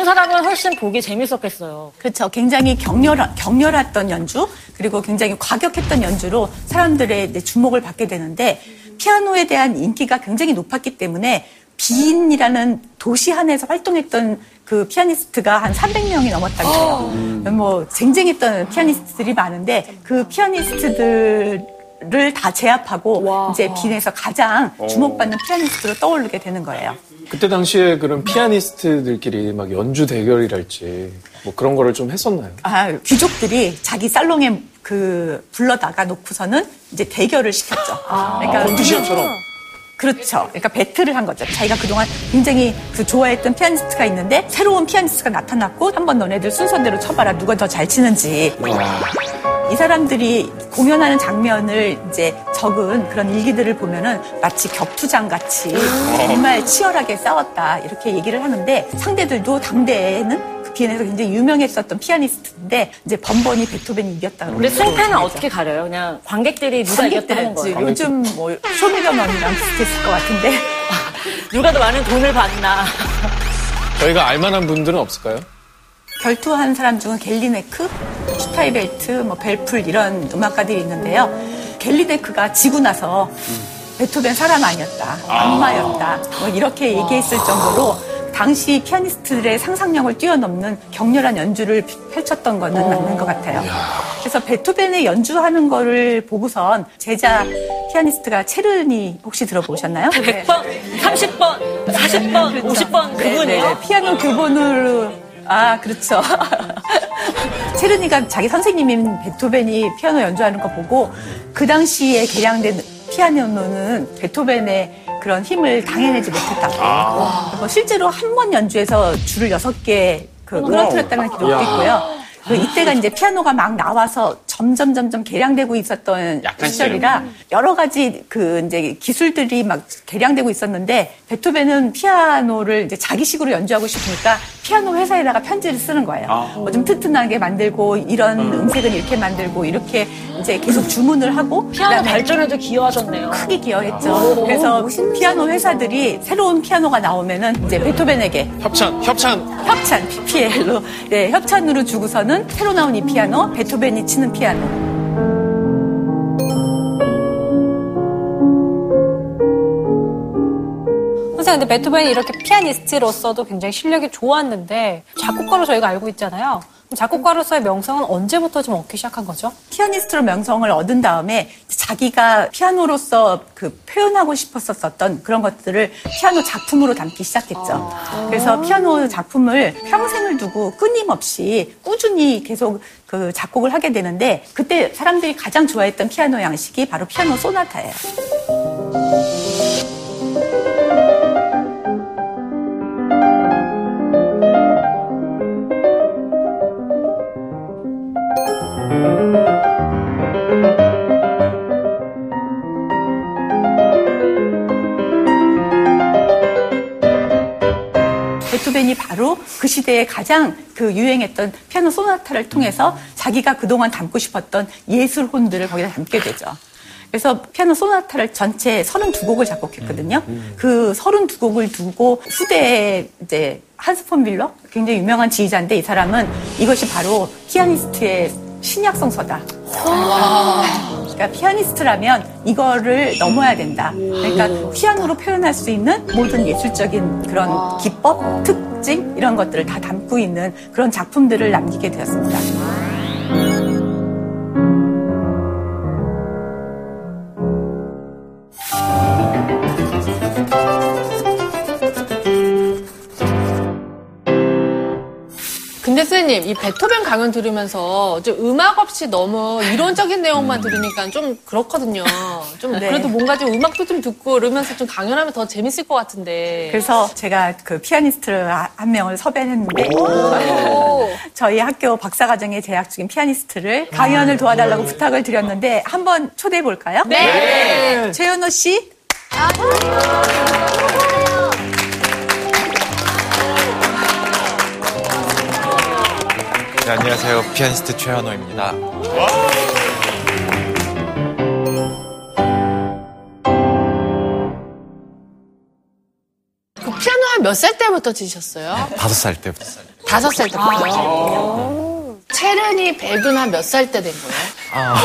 사람은 훨씬 보기 재밌었겠어요. 그렇죠. 굉장히 격렬, 격렬했던 연주, 그리고 굉장히 과격했던 연주로 사람들의 주목을 받게 되는데, 피아노에 대한 인기가 굉장히 높았기 때문에, 빈이라는 도시 안에서 활동했던 그 피아니스트가 한 300명이 넘었다고 해요. 뭐, 쟁쟁했던 피아니스트들이 많은데, 그 피아니스트들 을다 제압하고, 이제 빈에서 가장 주목받는 피아니스트로 떠오르게 되는 거예요. 그때 당시에 그런 피아니스트들끼리 막 연주 대결이랄지 뭐 그런 거를 좀 했었나요? 아, 귀족들이 자기 살롱에 그 불러다가 놓고서는 이제 대결을 시켰죠. 그러니까 콘디션처럼. 그렇죠. 그러니까 배틀을 한 거죠. 자기가 그동안 굉장히 그 좋아했던 피아니스트가 있는데 새로운 피아니스트가 나타났고 한번 너네들 순서대로 쳐봐라. 누가 더 잘 치는지. 이 사람들이 공연하는 장면을 이제 적은 그런 일기들을 보면은 마치 격투장 같이 정말 치열하게 싸웠다 이렇게 얘기를 하는데 상대들도 당대에는 그 비엔에서 굉장히 유명했었던 피아니스트인데 이제 번번이 베토벤이 이겼다고. 근데 승패는 어떻게 가려요? 그냥 관객들이 누가 이겼다는 거예요. 요즘 뭐 쇼미더머니랑 비슷했을 것 같은데 누가 더 많은 돈을 받나. 저희가 알만한 분들은 없을까요? 결투한 사람 중은 겔리네크, 슈타이벨트, 뭐 뵐플 이런 음악가들이 있는데요. 갤리네크가 지고 나서 베토벤 사람 아니었다, 악마였다, 뭐 이렇게 얘기했을 정도로 당시 피아니스트들의 상상력을 뛰어넘는 격렬한 연주를 펼쳤던 거는 맞는 것 같아요. 그래서 베토벤의 연주하는 거를 보고선 제자 피아니스트가 체르니 혹시 들어보셨나요? 100번, 30번, 40번, 50번 네, 그분이요? 네, 피아노 교본으로 아 그렇죠. 체르니가 자기 선생님인 베토벤이 피아노 연주하는 거 보고 그 당시에 개량된 피아노는 베토벤의 그런 힘을 당해내지 못했다고. 그리고 실제로 한 번 연주에서 줄을 여섯 개그 끊어뜨렸다는 기록도 야. 있고요. 그 이때가 이제 피아노가 막 나와서 점점 점점 개량되고 있었던 약간 시절이라 여러 가지 그 이제 기술들이 막 개량되고 있었는데 베토벤은 피아노를 이제 자기식으로 연주하고 싶으니까 피아노 회사에다가 편지를 쓰는 거예요. 아. 뭐좀 튼튼하게 만들고 이런 음 색은 이렇게 만들고 이렇게 이제 계속 주문을 하고 피아노 발전에도 기여하셨네요. 크게 기여했죠. 그래서 피아노 회사들이 새로운 피아노가 나오면은 이제 베토벤에게 협찬, 협찬. 협찬, PPL로, 네, 협찬으로 주고서는 새로 나온 이 피아노, 베토벤이 치는 피아노. 선생님, 근데 베토벤이 이렇게 피아니스트로서도 굉장히 실력이 좋았는데 작곡가로 저희가 알고 있잖아요. 그럼 작곡가로서의 명성은 언제부터 좀 얻기 시작한 거죠? 피아니스트로 명성을 얻은 다음에 자기가 피아노로서 그 표현하고 싶었었던 그런 것들을 피아노 작품으로 담기 시작했죠. 그래서 피아노 작품을 평생을 두고 끊임없이 꾸준히 계속 그 작곡을 하게 되는데 그때 사람들이 가장 좋아했던 피아노 양식이 바로 피아노 소나타예요. 베토벤이 바로 그 시대에 가장 그 유행했던 피아노 소나타를 통해서 자기가 그동안 담고 싶었던 예술 혼들을 거기다 담게 되죠. 그래서 피아노 소나타를 전체 32곡을 작곡했거든요. 그 32곡을 두고 후대에 이제 한스 폰 빌러 굉장히 유명한 지휘자인데 이 사람은 이것이 바로 피아니스트의 신약 성서다. 그러니까 피아니스트라면 이거를 넘어야 된다. 그러니까 피아노로 표현할 수 있는 모든 예술적인 그런 기법, 특징 이런 것들을 다 담고 있는 그런 작품들을 남기게 되었습니다. 선생님, 이 베토벤 강연 들으면서 좀 음악 없이 너무 이론적인 내용만 들으니까 좀 그렇거든요. 좀 네. 그래도 뭔가 좀 음악도 좀 듣고 이러면서 좀 강연하면 더 재밌을 것 같은데. 그래서 제가 그 피아니스트를 아- 한 명을 섭외했는데 저희 학교 박사과정에 재학 중인 피아니스트를 강연을 도와달라고 부탁을 드렸는데 한번 초대해 볼까요? 네. 최현호 씨. 네, 안녕하세요. 피아니스트 최현호입니다. 그 피아노 한몇살 때부터 치셨어요? 다섯 살 때부터. 다섯 살 때부터. 체르니 백은 한 몇 살 때 된 거예요? 아,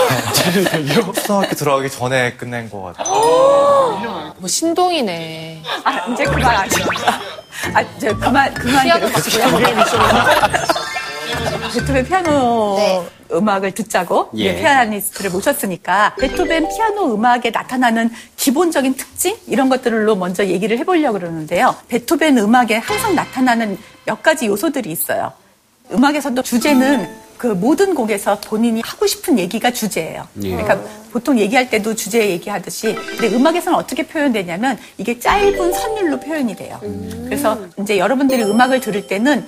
초등학교 들어가기 전에 끝낸 것 같아요. 뭐 신동이네. 아, 이제 그만 하시죠. 아, 이제 그만, 그만 피아노 들어주시고요. 베토벤 피아노 음악을 듣자고 예. 예, 피아니스트를 모셨으니까 베토벤 피아노 음악에 나타나는 기본적인 특징 이런 것들로 먼저 얘기를 해보려고 그러는데요. 베토벤 음악에 항상 나타나는 몇 가지 요소들이 있어요. 음악에서도 주제는 그 모든 곡에서 본인이 하고 싶은 얘기가 주제예요. 예. 그러니까 보통 얘기할 때도 주제 얘기하듯이 근데 음악에서는 어떻게 표현되냐면 이게 짧은 선율로 표현이 돼요. 그래서 이제 여러분들이 음악을 들을 때는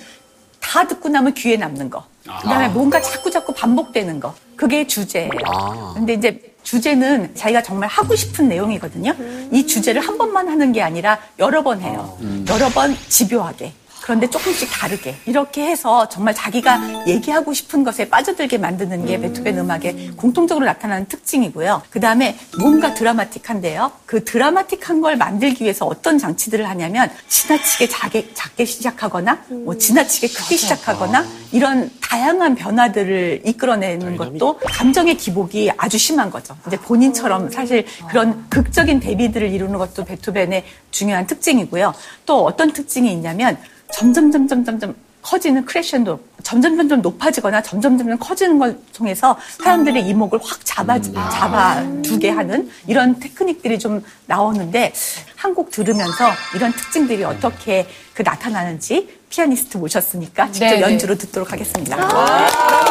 다 듣고 나면 귀에 남는 거. 그다음에 뭔가 자꾸 자꾸 반복되는 거. 그게 주제예요. 아. 근데 이제 주제는 자기가 정말 하고 싶은 내용이거든요. 이 주제를 한 번만 하는 게 아니라 여러 번 해요. 여러 번 집요하게. 그런데 조금씩 다르게 이렇게 해서 정말 자기가 얘기하고 싶은 것에 빠져들게 만드는 게 베토벤 음악의 공통적으로 나타나는 특징이고요. 그 다음에 뭔가 드라마틱한데요. 그 드라마틱한 걸 만들기 위해서 어떤 장치들을 하냐면 지나치게 작게, 작게 시작하거나 뭐 지나치게 크게 시작하거나 이런 다양한 변화들을 이끌어내는 것도 감정의 기복이 아주 심한 거죠. 이제 본인처럼 사실 그런 극적인 대비들을 이루는 것도 베토벤의 중요한 특징이고요. 또 어떤 특징이 있냐면 점점 점점 점점 커지는 크레션도 점점 점점 높아지거나 점점 점점 커지는 걸 통해서 사람들의 이목을 확 잡아 잡아 두게 하는 이런 테크닉들이 좀 나오는데 한곡 들으면서 이런 특징들이 어떻게 그 나타나는지 피아니스트 모셨으니까 직접 네, 네. 연주로 듣도록 하겠습니다.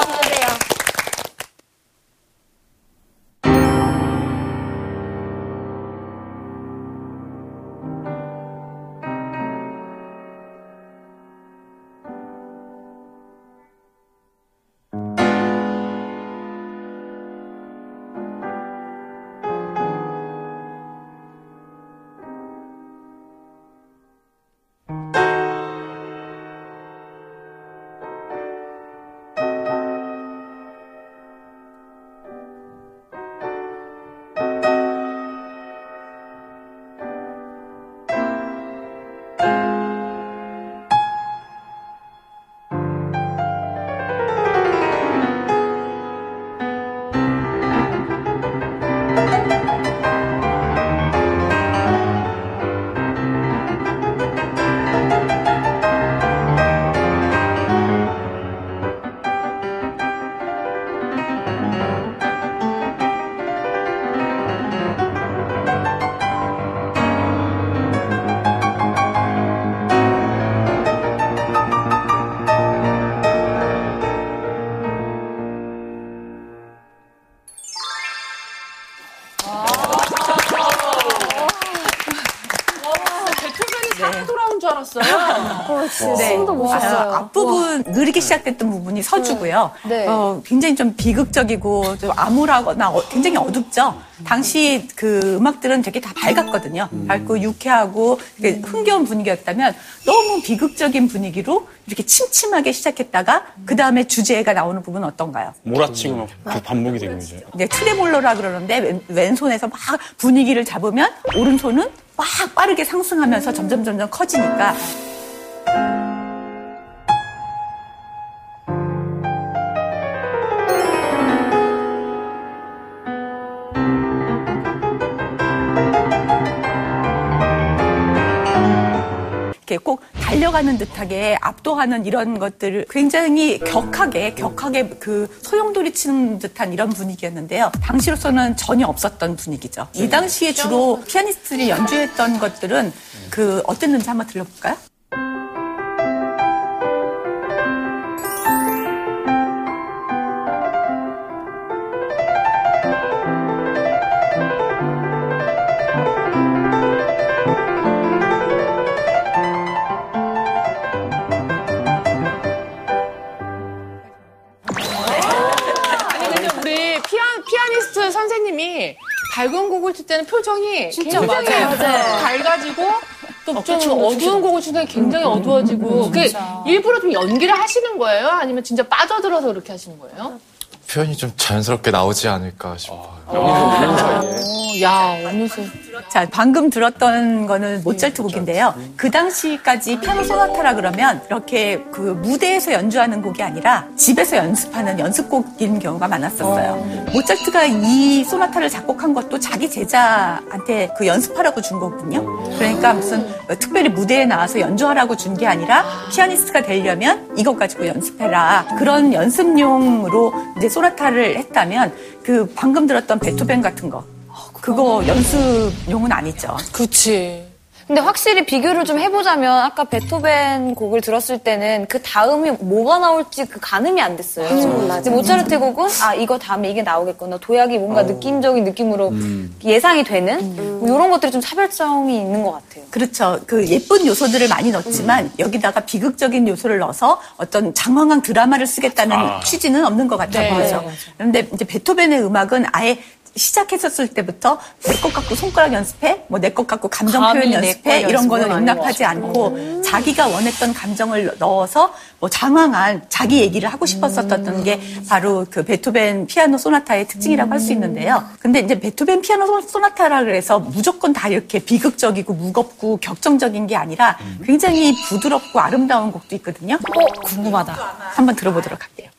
앞부분 느리게 시작됐던 부분이 서주고요. 네. 어, 굉장히 좀 비극적이고 좀 암울하거나 어, 굉장히 어둡죠. 당시 그 음악들은 되게 다 밝았거든요. 밝고 유쾌하고 되게 흥겨운 분위기였다면 너무 비극적인 분위기로 이렇게 침침하게 시작했다가 그 다음에 주제가 나오는 부분은 어떤가요? 몰아치고 막그 반복이 되는 거죠. 이제 트레몰로라 그러는데 왼, 왼손에서 막 분위기를 잡으면 오른손은 막 빠르게 상승하면서 점점 점점 커지니까 이렇게 꼭 달려가는 듯하게 압도하는 이런 것들을 굉장히 격하게 격하게 그 소용돌이 치는 듯한 이런 분위기였는데요. 당시로서는 전혀 없었던 분위기죠. 이 당시에 주로 피아니스트들이 연주했던 것들은 그 어땠는지 한번 들려볼까요? 밝은 곡을 칠 때는 표정이 진짜 굉장히 맞아요. 밝아지고 또좀 그쵸, 어두운 곡을 칠 때는 굉장히 어두워지고 그게 일부러 좀 연기를 하시는 거예요? 아니면 진짜 빠져들어서 그렇게 하시는 거예요? 표현이 좀 자연스럽게 나오지 않을까 싶어요. 어, 야 어느새 자, 방금 들었던 거는 모차르트 곡인데요. 그 당시까지 피아노 소나타라 그러면 이렇게 그 무대에서 연주하는 곡이 아니라 집에서 연습하는 연습곡인 경우가 많았었어요. 모차르트가 이 소나타를 작곡한 것도 자기 제자한테 그 연습하라고 준 거거든요. 그러니까 무슨 특별히 무대에 나와서 연주하라고 준 게 아니라 피아니스트가 되려면 이것 가지고 연습해라. 그런 연습용으로 이제 소나타를 했다면 그 방금 들었던 베토벤 같은 거 그거 연습용은 아니죠. 그치. 근데 확실히 비교를 좀 해보자면 아까 베토벤 곡을 들었을 때는 그 다음이 뭐가 나올지 그 가늠이 안 됐어요. 음, 맞아. 모차르트 곡은 아 이거 다음에 이게 나오겠구나. 도약이 뭔가 느낌적인 느낌으로 예상이 되는 뭐 이런 것들이 좀 차별성이 있는 것 같아요. 그렇죠. 그 예쁜 요소들을 많이 넣었지만 여기다가 비극적인 요소를 넣어서 어떤 장황한 드라마를 쓰겠다는 아. 취지는 없는 것 같아 네. 보이죠. 네. 그런데 이제 베토벤의 음악은 아예 시작했었을 때부터 내 것 갖고 손가락 연습해, 뭐 내 것 갖고 감정 표현 내 연습해 걸 이런 거는 용납하지. 않고 자기가 원했던 감정을 넣어서 뭐 장황한 자기 얘기를 하고 싶었었던 게 바로 그 베토벤 피아노 소나타의 특징이라고 할수 있는데요. 근데 이제 베토벤 피아노 소- 소나타라 그래서 무조건 다 이렇게 비극적이고 무겁고 격정적인 게 아니라 굉장히 부드럽고 아름다운 곡도 있거든요. 어, 궁금하다. 한번 들어보도록 할게요.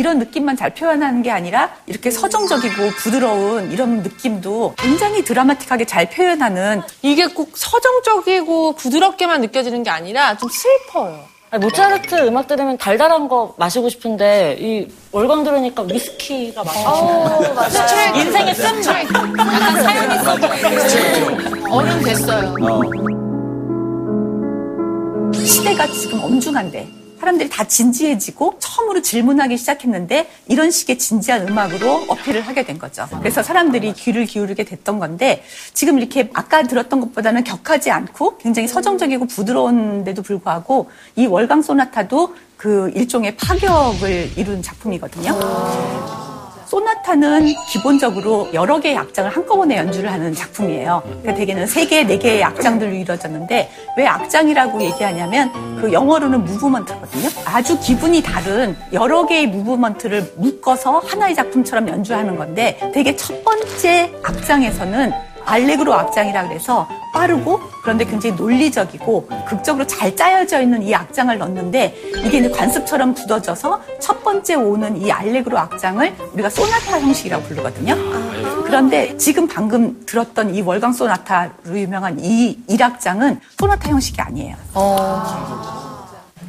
이런 느낌만 잘 표현하는 게 아니라 이렇게 서정적이고 부드러운 이런 느낌도 굉장히 드라마틱하게 잘 표현하는 이게 꼭 서정적이고 부드럽게만 느껴지는 게 아니라 좀 슬퍼요. 아니, 모차르트 음악 들으면 달달한 거 마시고 싶은데 이 월광 들으니까 위스키가 마시고 어. 인생의 쓴 스트레이트. 약간 사연이 써져 어른 됐어요. 시대가 지금 엄중한데 사람들이 다 진지해지고 처음으로 질문하기 시작했는데 이런 식의 진지한 음악으로 어필을 하게 된 거죠. 그래서 사람들이 귀를 기울이게 됐던 건데 지금 이렇게 아까 들었던 것보다는 격하지 않고 굉장히 서정적이고 부드러운데도 불구하고 이 월강 소나타도 그 일종의 파격을 이룬 작품이거든요. 소나타는 기본적으로 여러 개의 악장을 한꺼번에 연주를 하는 작품이에요. 그러니까 대개는 세 개, 네 개의 악장들로 이루어졌는데 왜 악장이라고 얘기하냐면 그 영어로는 무브먼트거든요. 아주 기분이 다른 여러 개의 무브먼트를 묶어서 하나의 작품처럼 연주하는 건데 되게 첫 번째 악장에서는 알레그로 악장이라 그래서 빠르고 그런데 굉장히 논리적이고 극적으로 잘 짜여져 있는 이 악장을 넣는데 이게 이제 관습처럼 굳어져서 첫 번째 오는 이 알레그로 악장을 우리가 소나타 형식이라고 부르거든요. 그런데 지금 방금 들었던 이 월강 소나타로 유명한 이 1악장은 소나타 형식이 아니에요.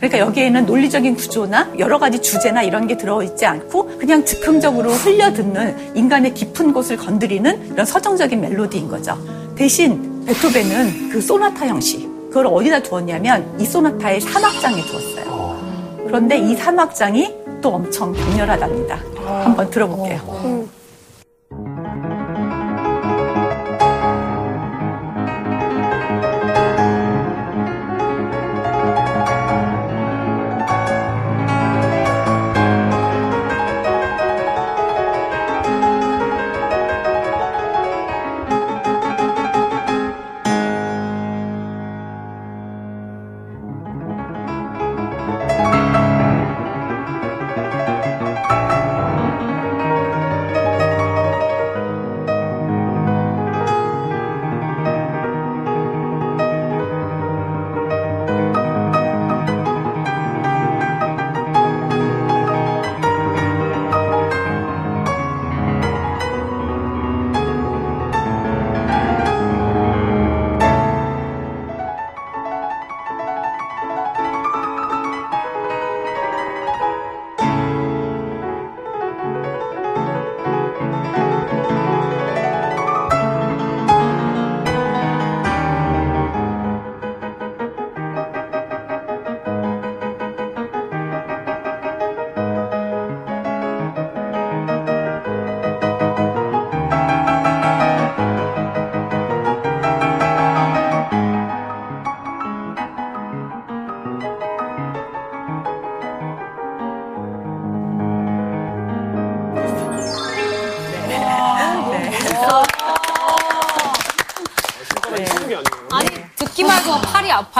그러니까 여기에는 논리적인 구조나 여러 가지 주제나 이런 게 들어있지 않고 그냥 즉흥적으로 흘려듣는 인간의 깊은 곳을 건드리는 이런 서정적인 멜로디인 거죠. 대신 베토벤은 그 소나타 형식 그걸 어디다 두었냐면 이 소나타의 3악장에 두었어요. 그런데 이 3악장이 또 엄청 격렬하답니다. 한번 들어볼게요.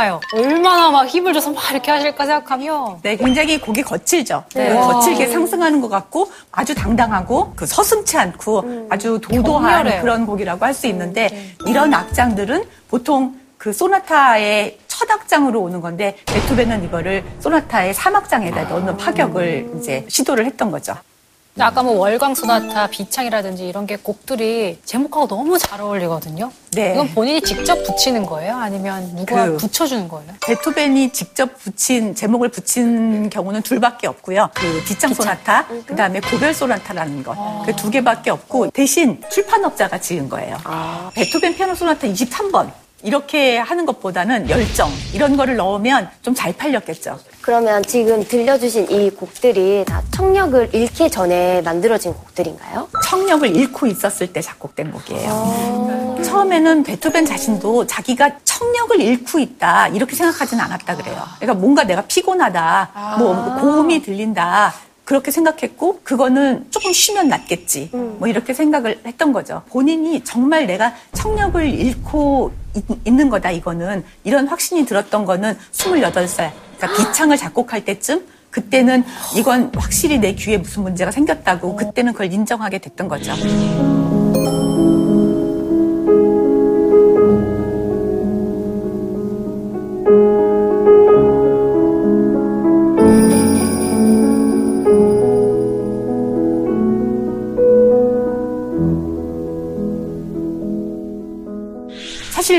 아파요. 얼마나 막 힘을 줘서 막 이렇게 하실까 생각하면 네, 굉장히 곡이 거칠죠. 네. 거칠게 와. 상승하는 것 같고 아주 당당하고 그 서슴치 않고 아주 도도한 격렬해요. 그런 곡이라고 할 수 있는데 이런 악장들은 보통 그 소나타의 첫 악장으로 오는 건데 베토벤은 이거를 소나타의 3악장에다 넣는 파격을 이제 시도를 했던 거죠. 아까 뭐 월광 소나타, 비창이라든지 이런 게 곡들이 제목하고 너무 잘 어울리거든요. 네. 이건 본인이 직접 붙이는 거예요? 아니면 누가 그- 붙여주는 거예요? 베토벤이 직접 붙인 제목을 붙인 경우는 둘밖에 없고요. 그 비창 소나타, 그 다음에 고별 소나타라는 것, 그두 개밖에 없고 대신 출판업자가 지은 거예요. 베토벤 피아노 소나타 23번 이렇게 하는 것보다는 열정 이런 거를 넣으면 좀 잘 팔렸겠죠. 그러면 지금 들려주신 이 곡들이 다 청력을 잃기 전에 만들어진 곡들인가요? 청력을 잃고 있었을 때 작곡된 곡이에요. 처음에는 베토벤 자신도 자기가 청력을 잃고 있다 이렇게 생각하지는 않았다 그래요. 그러니까 뭔가 내가 피곤하다, 뭐 고음이 들린다. 그렇게 생각했고 그거는 조금 쉬면 낫겠지. 뭐 이렇게 생각을 했던 거죠. 본인이 정말 내가 청력을 잃고 있, 있는 거다 이거는. 이런 확신이 들었던 거는 28살. 그러니까 비창을 작곡할 때쯤 그때는 이건 확실히 내 귀에 무슨 문제가 생겼다고 그때는 그걸 인정하게 됐던 거죠.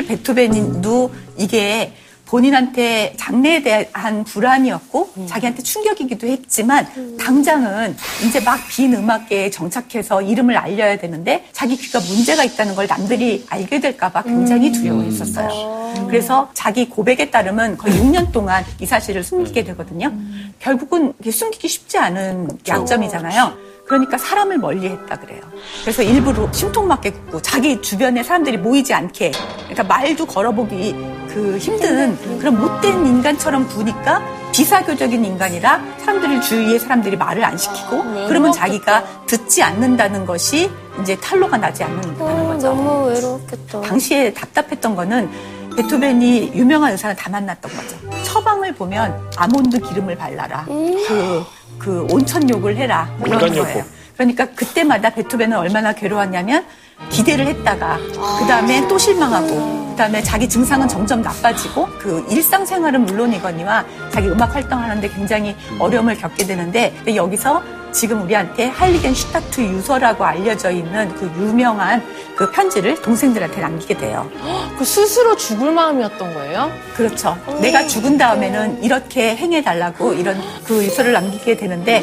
사실 베토벤도 이게 본인한테 장래에 대한 불안이었고 자기한테 충격이기도 했지만 당장은 이제 막 빈 음악계에 정착해서 이름을 알려야 되는데 자기 귀가 문제가 있다는 걸 남들이 알게 될까봐 굉장히 두려워했었어요. 그래서 자기 고백에 따르면 거의 6년 동안 이 사실을 숨기게 되거든요. 결국은 숨기기 쉽지 않은 약점이잖아요. 그러니까 사람을 멀리 했다 그래요. 그래서 일부러 심통맞게 굽고 자기 주변에 사람들이 모이지 않게 그러니까 말도 걸어보기 그 힘든 그런 못된 인간처럼 구니까 비사교적인 인간이라 사람들을 주위의 사람들이 말을 안 시키고 그러면 자기가 듣지 않는다는 것이 이제 탄로가 나지 않는다는 거죠. 너무 외로웠겠다. 당시에 답답했던 거는 베토벤이 유명한 의사는 다 만났던 거죠. 처방을 보면 아몬드 기름을 발라라. 그, 그 온천욕을 해라. 인간욕법. 거예요. 그러니까 그때마다 베토벤은 얼마나 괴로웠냐면 기대를 했다가 그 다음에 또 실망하고 그 다음에 자기 증상은 점점 나빠지고 그 일상생활은 물론이거니와 자기 음악 활동하는데 굉장히 어려움을 겪게 되는데 여기서 지금 우리한테 할리겐 슈타트 유서라고 알려져 있는 그 유명한 그 편지를 동생들한테 남기게 돼요. 그 스스로 죽을 마음이었던 거예요? 그렇죠. 내가 죽은 다음에는 이렇게 행해달라고 이런 그 유서를 남기게 되는데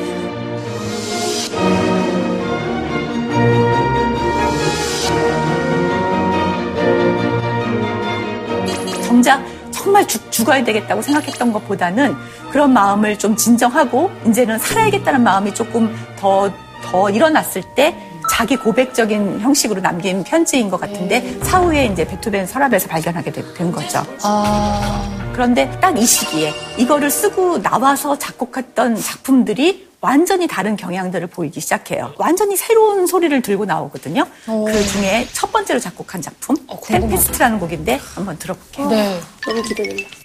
정작 정말 죽, 죽어야 되겠다고 생각했던 것보다는 그런 마음을 좀 진정하고 이제는 살아야겠다는 마음이 조금 더, 더 일어났을 때 자기 고백적인 형식으로 남긴 편지인 것 같은데 사후에 이제 베토벤 서랍에서 발견하게 되- 된 거죠. 그런데 딱 이 시기에 이거를 쓰고 나와서 작곡했던 작품들이 완전히 다른 경향들을 보이기 시작해요. 완전히 새로운 소리를 들고 나오거든요. 그 중에 첫 번째로 작곡한 작품 템페스트라는 곡인데 한번 들어볼게요. 네. 너무 기대된다.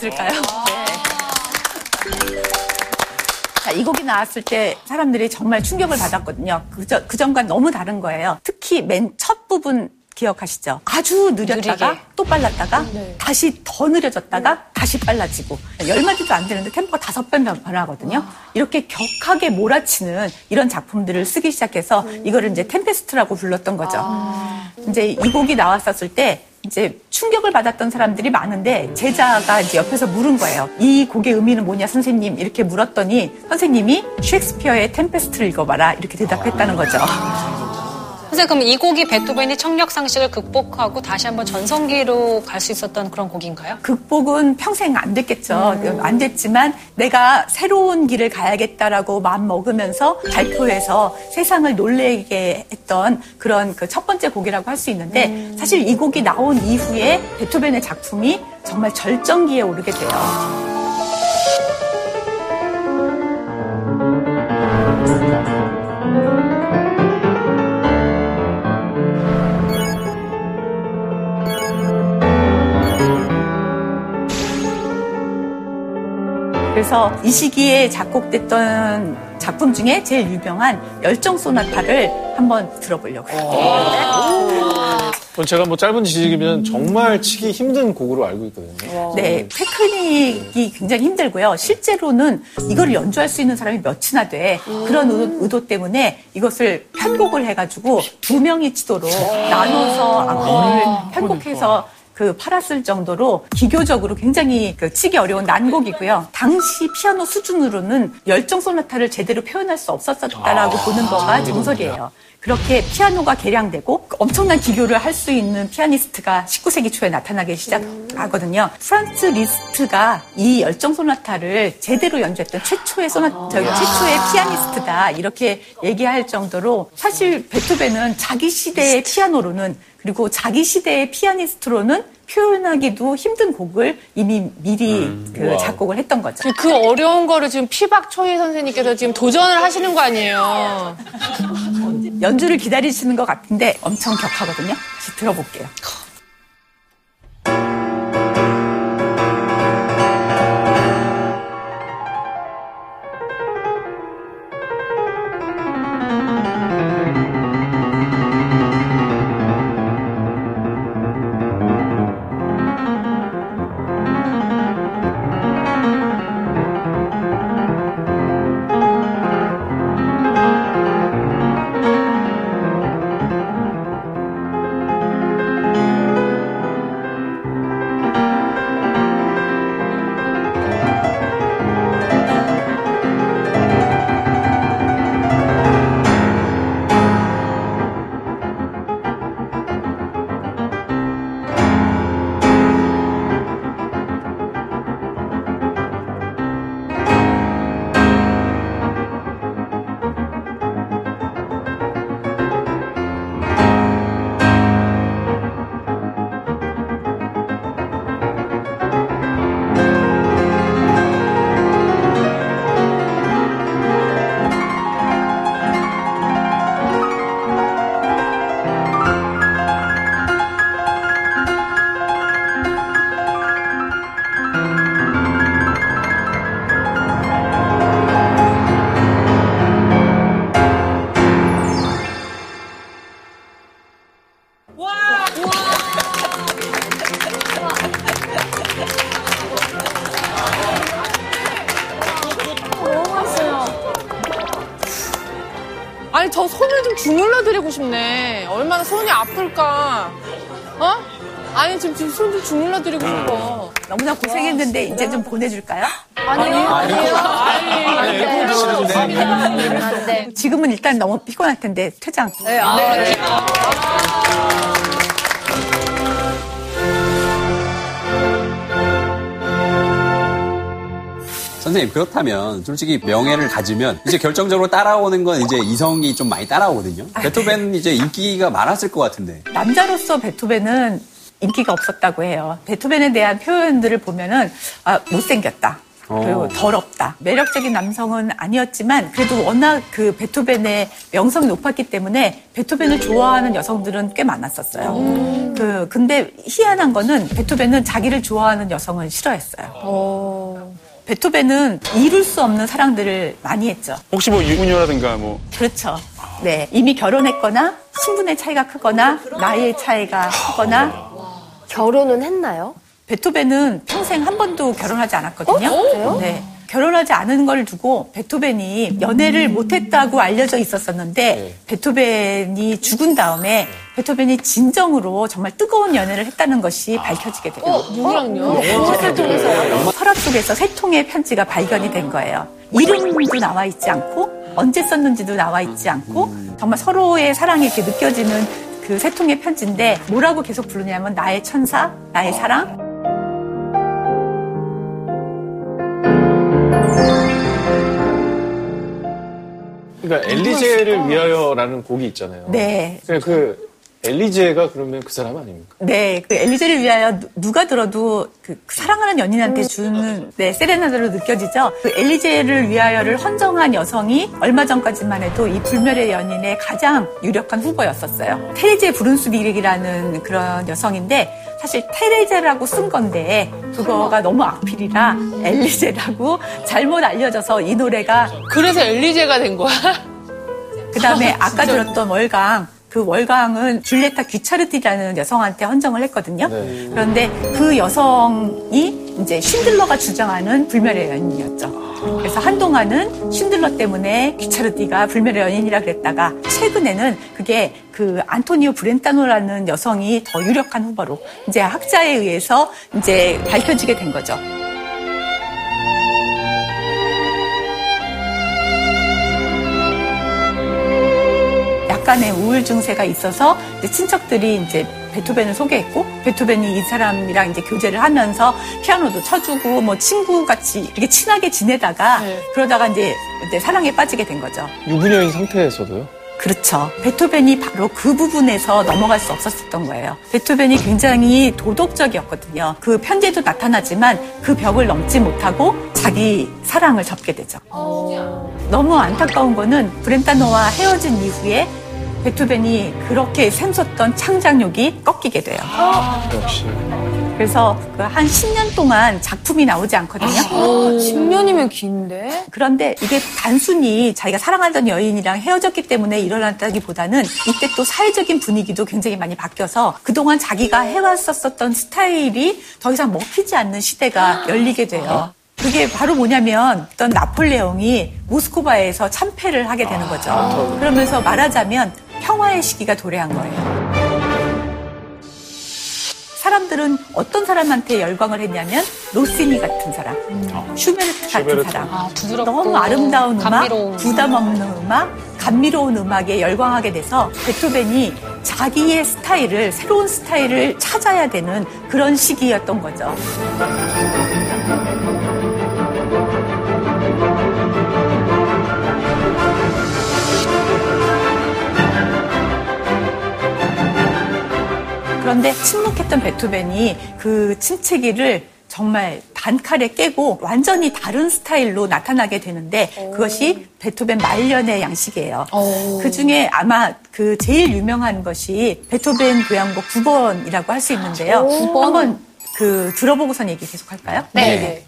여기까지 들을까요? 네. 자, 이 곡이 나왔을 때 사람들이 정말 충격을 받았거든요. 그저, 그전과 너무 다른 거예요. 특히 맨 첫 부분 기억하시죠? 아주 느렸다가 느리게. 또 빨랐다가 다시 더 느려졌다가 다시 빨라지고 열 마디도 안 되는데 템포가 다섯 번 변- 변하거든요. 이렇게 격하게 몰아치는 이런 작품들을 쓰기 시작해서 이거를 이제 템페스트라고 불렀던 거죠. 이제 이 곡이 나왔었을 때 이제 충격을 받았던 사람들이 많은데 제자가 이제 옆에서 물은 거예요. 이 곡의 의미는 뭐냐 선생님 이렇게 물었더니 선생님이 셰익스피어의 템페스트를 읽어봐라 이렇게 대답했다는 거죠. 선생님 그럼 이 곡이 베토벤이 청력 상실을 극복하고 다시 한번 전성기로 갈 수 있었던 그런 곡인가요? 극복은 평생 안 됐겠죠. 안 됐지만 내가 새로운 길을 가야겠다라고 마음 먹으면서 발표해서 세상을 놀래게 했던 그런 그 첫 번째 곡이라고 할 수 있는데 사실 이 곡이 나온 이후에 베토벤의 작품이 정말 절정기에 오르게 돼요. 그래서 이 시기에 작곡됐던 작품 중에 제일 유명한 열정 소나타를 한번 들어보려고요. 그건 제가 뭐 짧은 지식이면 정말 치기 힘든 곡으로 알고 있거든요. 네, 테크닉이 굉장히 힘들고요. 실제로는 이걸 연주할 수 있는 사람이 몇이나 돼. 그런 의도, 의도 때문에 이것을 편곡을 해가지고 두 명이 치도록 나눠서 악보를 편곡해서 그 팔았을 정도로 기교적으로 굉장히 그 치기 어려운 난곡이고요. 당시 피아노 수준으로는 열정 소나타를 제대로 표현할 수 없었다라고 보는 거가 정설이에요. 그렇게 피아노가 개량되고 엄청난 기교를 할 수 있는 피아니스트가 19세기 초에 나타나기 시작하거든요. 프란츠 리스트가 이 열정 소나타를 제대로 연주했던 최초의 소나 저기 최초의 피아니스트다 이렇게 얘기할 정도로 사실 베토벤은 자기 시대의 피아노로는 그리고 자기 시대의 피아니스트로는 표현하기도 힘든 곡을 이미 미리 그 우와. 작곡을 했던 거죠. 그 어려운 거를 지금 피박 초희 선생님께서 지금 도전을 하시는 거 아니에요? 연주를 기다리시는 것 같은데 엄청 격하거든요. 다시 들어볼게요. 주물러 드리고 싶네. 얼마나 손이 아플까. 어? 아니 지금 지금 손좀 주물러 드리고 싶어. 너무나 고생했는데 이제 좀 보내줄까요? 아니요. 아니요. 아니. 지금은 일단 너무 피곤할 텐데 퇴장. 네. 아, 네. 선생님 그렇다면 솔직히 명예를 가지면 이제 결정적으로 따라오는 건 이제 이성이 좀 많이 따라오거든요. 베토벤 이제 인기가 많았을 것 같은데. 남자로서 베토벤은 인기가 없었다고 해요. 베토벤에 대한 표현들을 보면은 아, 못생겼다. 그리고 어. 더럽다. 매력적인 남성은 아니었지만 그래도 워낙 그 베토벤의 명성이 높았기 때문에 베토벤을 좋아하는 여성들은 꽤 많았었어요. 그 근데 희한한 거는 베토벤은 자기를 좋아하는 여성은 싫어했어요. 베토벤은 이룰 수 없는 사랑들을 많이 했죠. 혹시 뭐 유부녀라든가 뭐 그렇죠. 네. 이미 결혼했거나 신분의 차이가 크거나 나이의 차이가 크거나 결혼은 했나요? 베토벤은 평생 한 번도 결혼하지 않았거든요. 어? 그래요? 네. 결혼하지 않은 걸 두고 베토벤이 연애를 못했다고 알려져 있었었는데 베토벤이 죽은 다음에 베토벤이 진정으로 정말 뜨거운 연애를 했다는 것이 밝혀지게 돼요. 어, 누구랑요? 무엇을 통해서요? 서랍 속에서 세 통의 편지가 발견이 된 거예요. 이름도 나와 있지 않고 언제 썼는지도 나와 있지 않고 정말 서로의 사랑이 이렇게 느껴지는 그 세 통의 편지인데 뭐라고 계속 부르냐면 나의 천사, 나의 사랑, 그러니까 엘리제를 위하여라는 곡이 있잖아요. 네. 그냥 그 엘리제가 그러면 그 사람 아닙니까? 네, 그 엘리제를 위하여 누- 누가 들어도 그 사랑하는 연인한테 주는 네, 세레나데로 느껴지죠. 그 엘리제를 위하여를 헌정한 여성이 얼마 전까지만 해도 이 불멸의 연인의 가장 유력한 후보였었어요. 테레제 브룬스비릭이라는 그런 여성인데 사실 테레제라고 쓴 건데 그거가 너무 악필이라 엘리제라고 잘못 알려져서 이 노래가 그래서 엘리제가 된 거야? 그 다음에 아까. 들었던 월강. 그 월강은 줄레타 귀차르티라는 여성한테 헌정을 했거든요. 그런데 그 여성이 이제 쉰들러가 주장하는 불멸의 연인이었죠. 그래서 한동안은 쉰들러 때문에 귀차르티가 불멸의 연인이라 그랬다가 최근에는 그게 그 안토니오 브렌타노라는 여성이 더 유력한 후보로 이제 학자에 의해서 이제 밝혀지게 된 거죠. 약간의 우울 증세가 있어서 이제 친척들이 이제 베토벤을 소개했고 베토벤이 이 사람이랑 이제 교제를 하면서 피아노도 쳐주고 뭐 친구 같이 이렇게 친하게 지내다가 그러다가 이제, 이제 사랑에 빠지게 된 거죠. 유부녀인 상태에서도요? 그렇죠. 베토벤이 바로 그 부분에서 넘어갈 수 없었던 거예요. 베토벤이 굉장히 도덕적이었거든요. 그 편지에도 나타나지만 그 벽을 넘지 못하고 자기 사랑을 접게 되죠. 너무 안타까운 거는 브렌타노와 헤어진 이후에 베토벤이 그렇게 샘솟던 창작욕이 꺾이게 돼요. 역시. 그래서 그 한 10년 동안 작품이 나오지 않거든요. 10년이면 긴데? 그런데 이게 단순히 자기가 사랑하던 여인이랑 헤어졌기 때문에 일어났다기보다는 이때 또 사회적인 분위기도 굉장히 많이 바뀌어서 그동안 자기가 해왔었던 스타일이 더 이상 먹히지 않는 시대가 열리게 돼요. 그게 바로 뭐냐면 어떤 나폴레옹이 모스크바에서 참패를 하게 되는 거죠. 그러면서 말하자면 평화의 시기가 도래한 거예요. 사람들은 어떤 사람한테 열광을 했냐면 로시니 같은 사람, 슈베르트 같은 슈베르트. 사람, 아, 부드럽고 너무 아름다운 음악, 감미로운 부담 없는 음악, 감미로운 음악에 열광하게 돼서 베토벤이 자기의 스타일을 새로운 스타일을 찾아야 되는 그런 시기였던 거죠. 그런데 침묵했던 베토벤이 그 침체기를 정말 단칼에 깨고 완전히 다른 스타일로 나타나게 되는데 그것이 베토벤 말년의 양식이에요. 그 중에 아마 그 제일 유명한 것이 베토벤 교향곡 9번이라고 할 수 있는데요. 한번 그 들어보고선 얘기 계속 할까요? 네. 대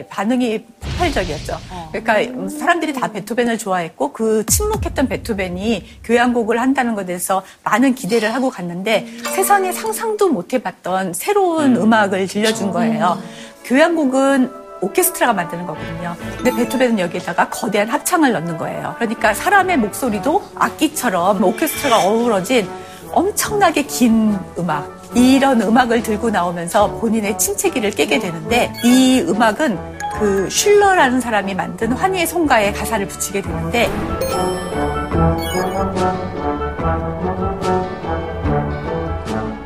네, 반응이 폭발적이었죠. 그러니까 음, 사람들이 다 베토벤을 좋아했고 그 침묵했던 베토벤이 교향곡을 한다는 것에 대해서 많은 기대를 하고 갔는데 세상에 상상도 못 해봤던 새로운 음. 악을 들려준 거예요. 교향곡은 오케스트라가 만드는 거거든요. 근데 베토벤은 여기에다가 거대한 합창을 넣는 거예요. 그러니까 사람의 목소리도 악기처럼 오케스트라가 어우러진 엄청나게 긴 음악. 이런 음악을 들고 나오면서 본인의 침체기를 깨게 되는데 이 음악은 그 슐러라는 사람이 만든 환희의 송가에 가사를 붙이게 되는데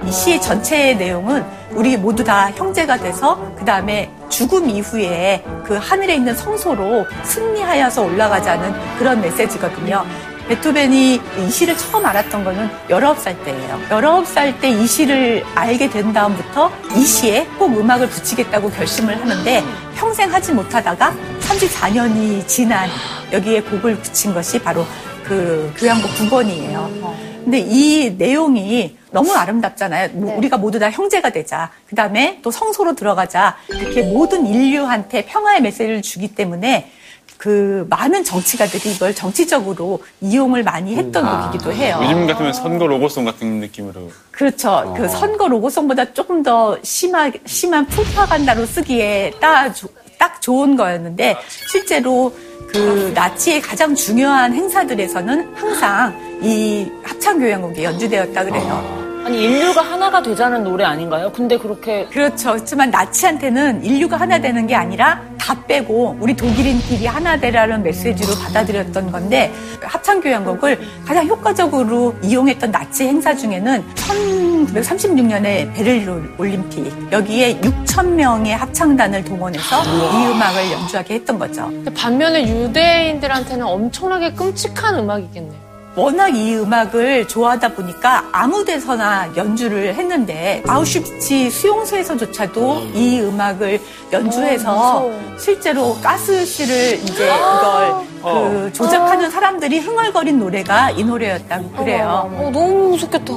이 시의 전체의 내용은 우리 모두 다 형제가 돼서 그 다음에 죽음 이후에 그 하늘에 있는 성소로 승리하여서 올라가자는 그런 메시지거든요. 베토벤이 이 시를 처음 알았던 거는 19살 때예요. 19살 때 이 시를 알게 된 다음부터 이 시에 꼭 음악을 붙이겠다고 결심을 하는데 평생 하지 못하다가 34년이 지난 여기에 곡을 붙인 것이 바로 그 교향곡 9번이에요. 근데 이 내용이 너무 아름답잖아요. 뭐 우리가 모두 다 형제가 되자. 그 다음에 또 성소로 들어가자. 이렇게 모든 인류한테 평화의 메시지를 주기 때문에 그 많은 정치가들이 이걸 정치적으로 이용을 많이 했던 곡이기도 해요. 요즘 같으면 선거 로고송 같은 느낌으로. 그렇죠. 그 선거 로고송보다 조금 더 심하, 심한 프로파간다로 쓰기에 딱, 조- 딱 좋은 거였는데 실제로 그 나치의 가장 중요한 행사들에서는 항상 이 합창 교향곡이 연주되었다 그래요. 아니 인류가 하나가 되자는 노래 아닌가요? 근데 그렇게 그렇죠. 그렇지만 나치한테는 인류가 하나 되는 게 아니라 다 빼고 우리 독일인끼리 하나 되라는 메시지로 받아들였던 건데 합창 교향곡을 가장 효과적으로 이용했던 나치 행사 중에는 1936년에 베를린 올림픽 여기에 6천 명의 합창단을 동원해서 이 음악을 연주하게 했던 거죠. 반면에 유대인들한테는 엄청나게 끔찍한 음악이겠네요. 워낙 이 음악을 좋아하다 보니까 아무 데서나 연주를 했는데 아우슈비츠 수용소에서조차도 이 음악을 연주해서 실제로 가스실을 이제 이걸 그 조작하는 사람들이 흥얼거린 노래가 이 노래였다고 그래요. 너무 무섭겠다.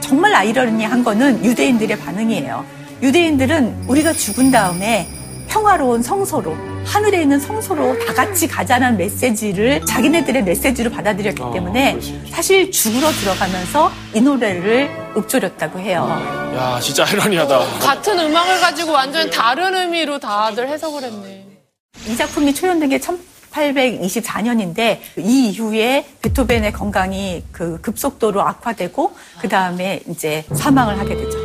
정말 아이러니한 거는 유대인들의 반응이에요. 유대인들은 우리가 죽은 다음에 평화로운 성소로 하늘에 있는 성소로 다 같이 가자는 메시지를 자기네들의 메시지로 받아들였기 때문에 사실 죽으러 들어가면서 이 노래를 읊조렸다고 해요. 야, 진짜 아이러니하다. 같은 음악을 가지고 완전 다른 의미로 다들 해석을 했네. 이 작품이 초연된 게 1824년인데 이 이후에 베토벤의 건강이 그 급속도로 악화되고 그 다음에 이제 사망을 하게 되죠.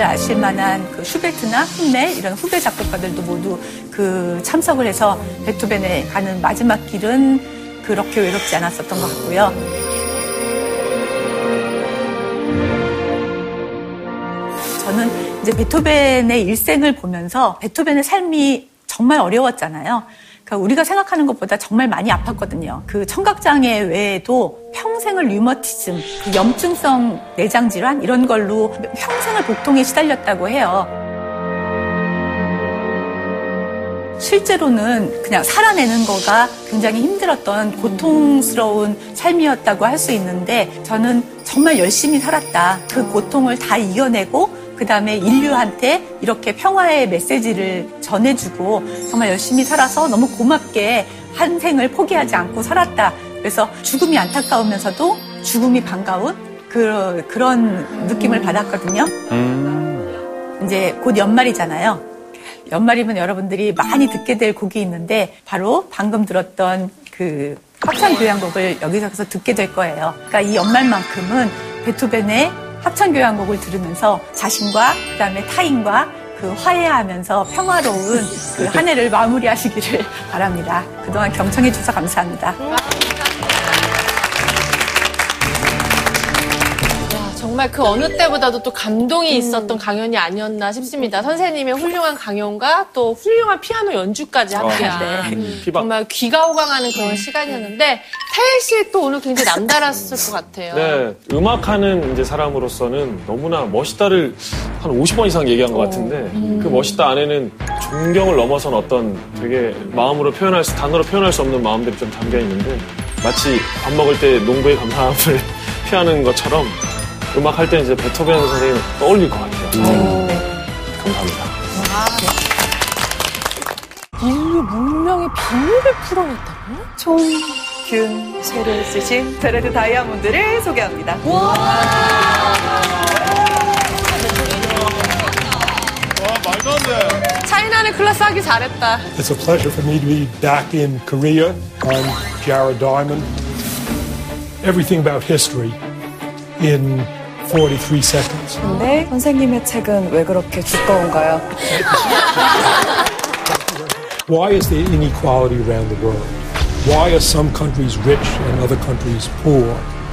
여러분들 아실 만한 그 슈베트나 흠멜 이런 후배 작곡가들도 모두 그 참석을 해서 베토벤에 가는 마지막 길은 그렇게 외롭지 않았었던 것 같고요. 저는 이제 베토벤의 일생을 보면서 베토벤의 삶이 정말 어려웠잖아요. 그러니까 우리가 생각하는 것보다 정말 많이 아팠거든요. 그 청각장애 외에도 평생을 류머티즘, 그 염증성 내장 질환 이런 걸로 평생을 복통에 시달렸다고 해요. 실제로는 그냥 살아내는 거가 굉장히 힘들었던 고통스러운 삶이었다고 할 수 있는데 저는 정말 열심히 살았다. 그 고통을 다 이겨내고 그 다음에 인류한테 이렇게 평화의 메시지를 전해주고 정말 열심히 살아서 너무 고맙게 한 생을 포기하지 않고 살았다. 그래서 죽음이 안타까우면서도 죽음이 반가운 그, 그런 느낌을 받았거든요. 이제 곧 연말이잖아요. 연말이면 여러분들이 많이 듣게 될 곡이 있는데 바로 방금 들었던 그 합창 교향곡을 여기서 듣게 될 거예요. 그러니까 이 연말만큼은 베토벤의 합창교향곡을 들으면서 자신과 그다음에 타인과 그 화해하면서 평화로운 그 한 해를 마무리하시기를 바랍니다. 그동안 경청해 주셔서 감사합니다. 정말 그 어느 때보다도 또 감동이 있었던 강연이 아니었나 싶습니다. 선생님의 훌륭한 강연과 또 훌륭한 피아노 연주까지 함께한 아, 네. 음. 정말 귀가 호강하는 그런 시간이었는데 태일 씨 또 오늘 굉장히 남달랐을 것 같아요. 네, 음악하는 이제 사람으로서는 너무나 멋있다를 한 50번 이상 얘기한 것 같은데 그 멋있다 안에는 존경을 넘어선 어떤 되게 마음으로 표현할 수, 단어로 표현할 수 없는 마음들이 좀 담겨 있는데 마치 밥 먹을 때 농부의 감사함을 표하는 것처럼 음악 할때 이제 베토벤 선생님 떠올릴 것 같아요. 감사합니다. 인류 문명의 비밀을 풀어냈다고? 총균 소를 쓰신 베레드 다이아몬드를 소개합니다. 말도 안 돼. 차이나는 클래스 하기 잘했다. It's a pleasure for me to be back in Korea. I'm Jared Diamond. Everything about history in 43 seconds. 근데 선생님의 책은 왜 그렇게 두꺼운가요? Why is there inequality around the world? Why are some countries rich and other countries poor?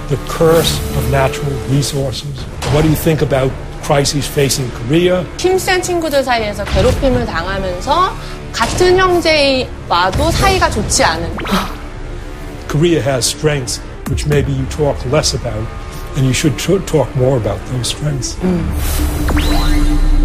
The curse of natural resources. What do you think about crises facing Korea? 힘센 친구들 사이에서 괴롭힘을 당하면서 같은 형제와도 사이가 좋지 않은 Korea has strengths which maybe you talk less about, and you should talk more about those strengths. Mm.